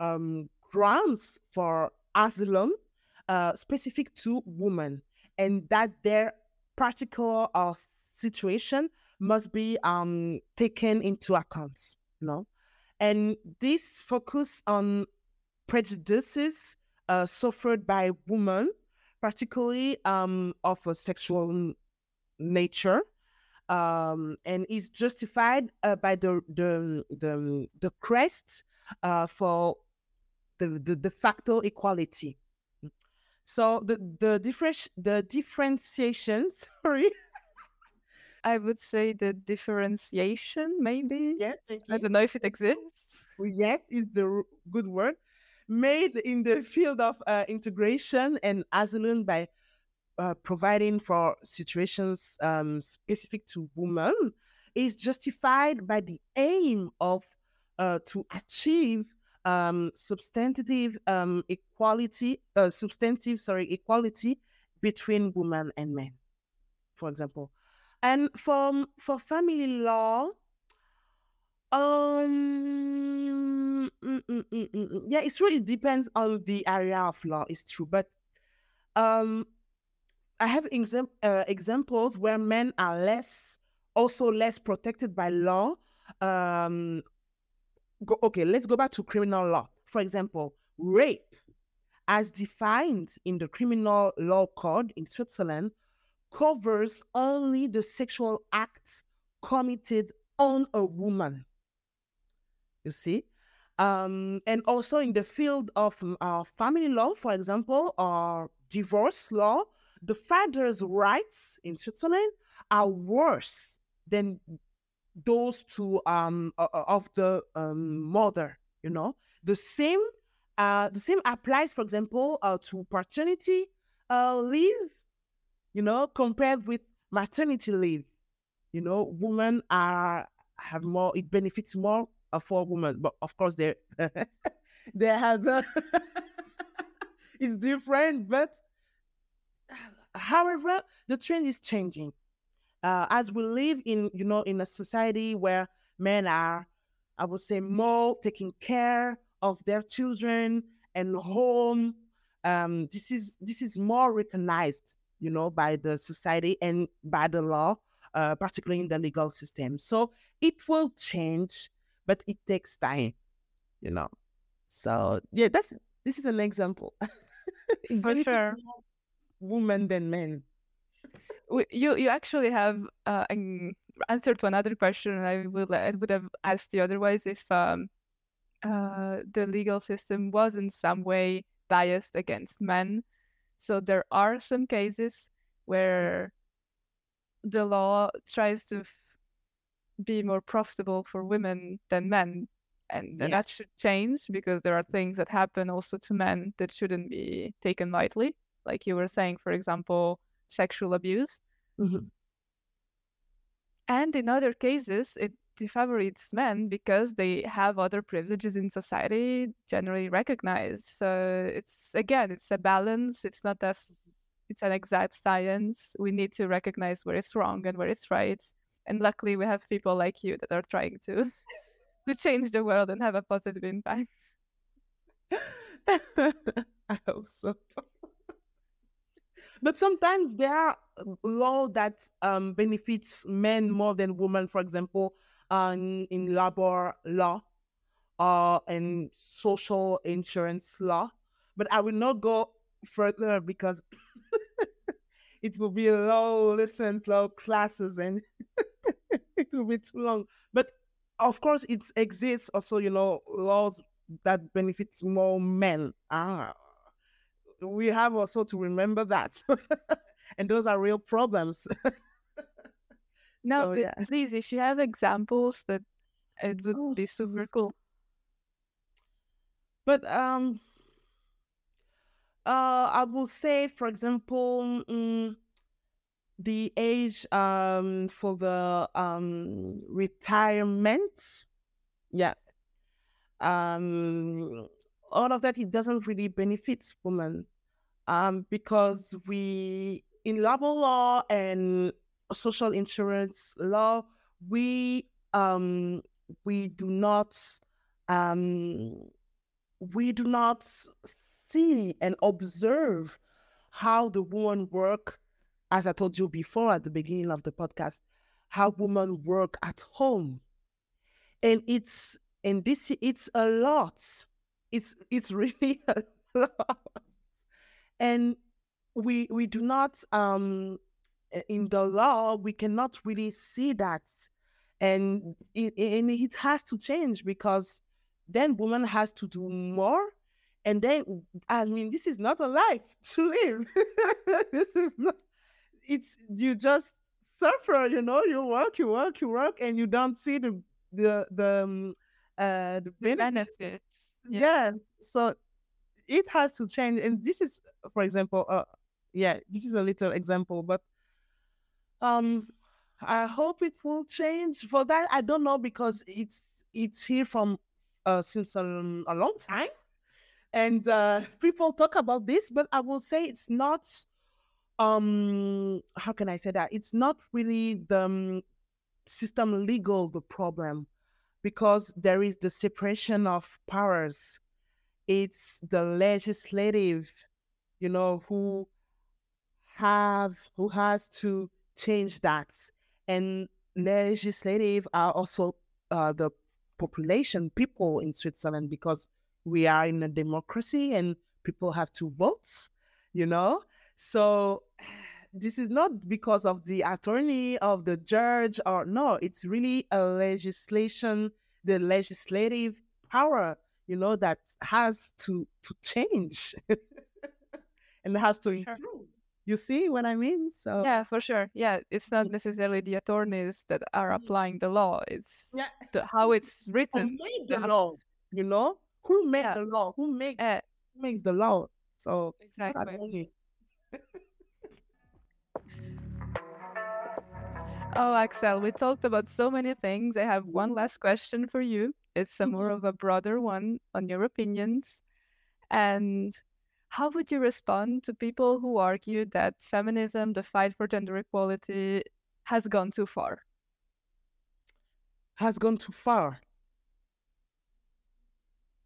um, grounds for asylum uh, specific to women, and that their particular uh, situation must be um, taken into account. Know? And this focus on prejudices uh, suffered by women particularly um, of a sexual nature, um, and is justified uh, by the the the, the crest uh, for the, the de facto equality. So the the different the differentiations. Sorry. I would say the differentiation, maybe. Yes, I don't know if it exists. Yes, is the good word made in the field of uh, integration and as asylum by uh, providing for situations um, specific to women is justified by the aim of uh, to achieve um, substantive um, equality, uh, substantive sorry equality between women and men, for example. And for for family law, um, mm, mm, mm, mm, mm. yeah, it really depends on the area of law. It's true, but um, I have uh, examples where men are less, also less protected by law. Um, go, okay, let's go back to criminal law. For example, rape, as defined in the criminal law code in Switzerland, covers only the sexual acts committed on a woman you see. Um, and also in the field of uh, family law, for example, or divorce law, the father's rights in Switzerland are worse than those two um of the um, mother you know? The same uh the same applies for example uh, to paternity uh leave you know compared with maternity leave. You know women are have more it benefits more uh, for women but of course they they have uh, it's different but however the trend is changing uh, as we live in you know in a society where men are i would say more taking care of their children and home um, this is this is more recognized you know by the society and by the law uh, particularly in the legal system. So it will change but it takes time you know. So yeah that's this is an example. For sure. women than men you you actually have uh, an answer to another question I would I would have asked you otherwise if um, uh, the legal system was in some way biased against men. So there are some cases where the law tries to f- be more profitable for women than men. And yeah. that should change because there are things that happen also to men that shouldn't be taken lightly. Like you were saying, for example, sexual abuse. Mm-hmm. And in other cases, it defavorites men because they have other privileges in society generally recognized. So it's again, it's a balance. It's not as it's an exact science. We need to recognize where it's wrong and where it's right. And luckily, we have people like you that are trying to to change the world and have a positive impact. I hope so. But sometimes there are law that um, benefits men more than women. For example, um, in labor law or in social insurance law. But I will not go further because it will be long lessons, long classes, and it will be too long. But of course, it exists also, you know, laws that benefits more men. Ah, we have also to remember that. and those are real problems. no, so, yeah. please, if you have examples, that it would oh. be super cool. But um, uh, I will say, for example, um, the age um for the um retirement, yeah, um, all of that it doesn't really benefit women um, because we in labor law and social insurance law we um, we do not um, we do not see and observe how the women work as i told you before at the beginning of the podcast how women work at home. And it's and this it's a lot it's it's really a lot. And we we do not um in the law we cannot really see that. And it, and it has to change because then woman has to do more. And then i mean this is not a life to live. This is not it's you just suffer you know you work you work you work and you don't see the the the um, uh the benefits, benefits. Yes so it has to change and this is for example uh yeah this is a little example but um i hope it will change for that. I don't know because it's it's here from uh since a, a long time and uh people talk about this but i will say it's not um how can i say that? It's not really the um, system legal the problem because there is the separation of powers it's the legislative, you know, who have who has to change that, and legislative are also uh, the population, people in Switzerland, because we are in a democracy and people have to vote, you know. So this is not because of the attorney of the judge or no, it's really a legislation, the legislative power you know, that has to to change and has to improve. You see what I mean? So yeah, for sure. Yeah, it's not necessarily the attorneys that are Mm-hmm. applying the law. It's yeah, the, how it's written who made the law? You know, who made Yeah. the law? Who make Uh, who makes the law? So exactly. Oh, Axelle, we talked about so many things. I have one last question for you. It's a more Mhm. of a broader one on your opinions. And how would you respond to people who argue that feminism, the fight for gender equality, has gone too far? Has gone too far.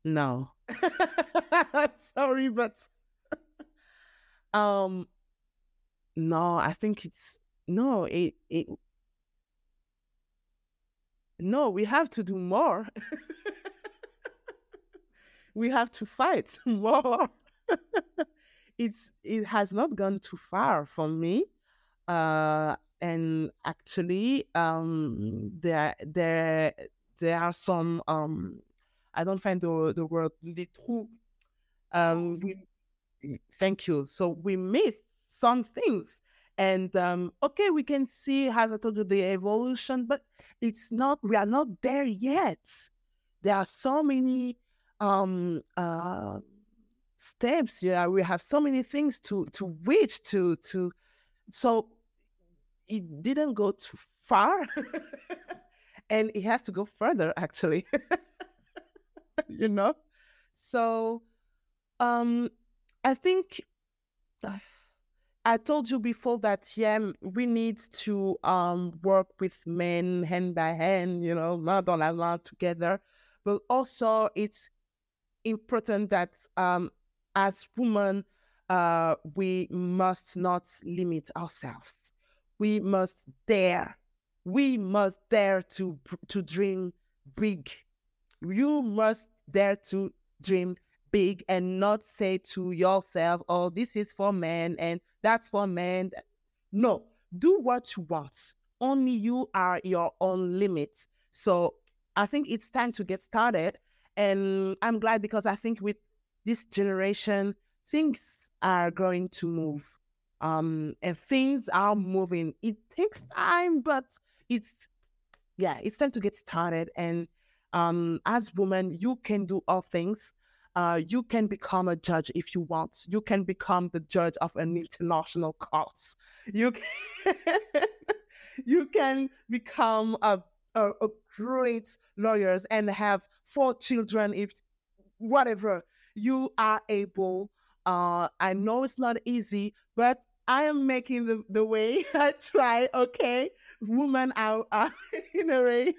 No. Sorry, but um no, I think it's no, it it no, we have to do more. we have to fight more. it's it has not gone too far for me. Uh and actually um there there there are some um I don't find the the word les trous. Um we thank you. So we miss some things. And um, okay, we can see, as I told you, the evolution, but it's not, we are not there yet. There are so many um, uh, steps. Yeah, we have so many things to to reach to to. So it didn't go too far, and it has to go further. Actually, you know. So, um, I think I told you before that yeah, we need to um work with men hand by hand, you know, main dans la together. But also it's important that um as women uh we must not limit ourselves. We must dare. We must dare to to dream big. You must dare to dream big and not say to yourself, oh, this is for men and that's for men. No, do what you want. Only you are your own limit. So I think it's time to get started. And I'm glad because I think with this generation, things are going to move. Um, and things are moving. It takes time, but it's yeah, it's time to get started. And um, as women, you can do all things uh, you can become a judge if you want. You can become the judge of an international court. You can, you can become a, a, a great lawyer and have four children if whatever you are able. Uh, I know it's not easy, but I am making the, the way. I try, okay? Women are, are in a way.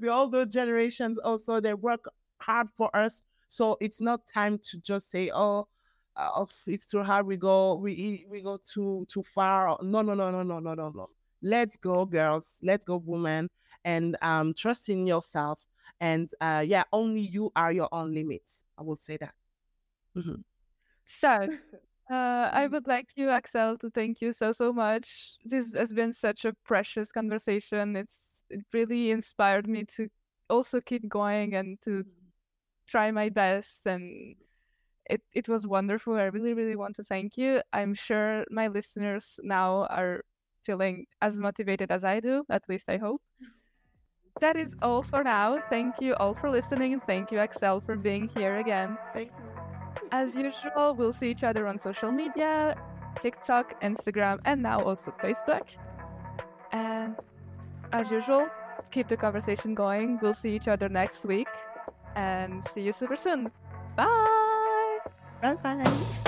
the older generations also, they work hard for us. So it's not time to just say, "Oh, uh, it's too hard. We go, we we go too too far." No, no, no, no, no, no, no, no. Let's go, girls. Let's go, women, and um, trust in yourself. And uh, yeah, only you are your own limits. I will say that. Mm-hmm. So, uh, I would like you, Axelle, to thank you so so much. This has been such a precious conversation. It's it really inspired me to also keep going and to try my best and it, it was wonderful. I really really want to thank you. I'm sure my listeners now are feeling as motivated as i do at least i hope. That is all for now. Thank you all for listening and thank you Axelle for being here again. Thank you. As usual we'll see each other on social media tiktok instagram and now also facebook. And as usual keep the conversation going. We'll see each other next week and see you super soon. Bye. Bye bye.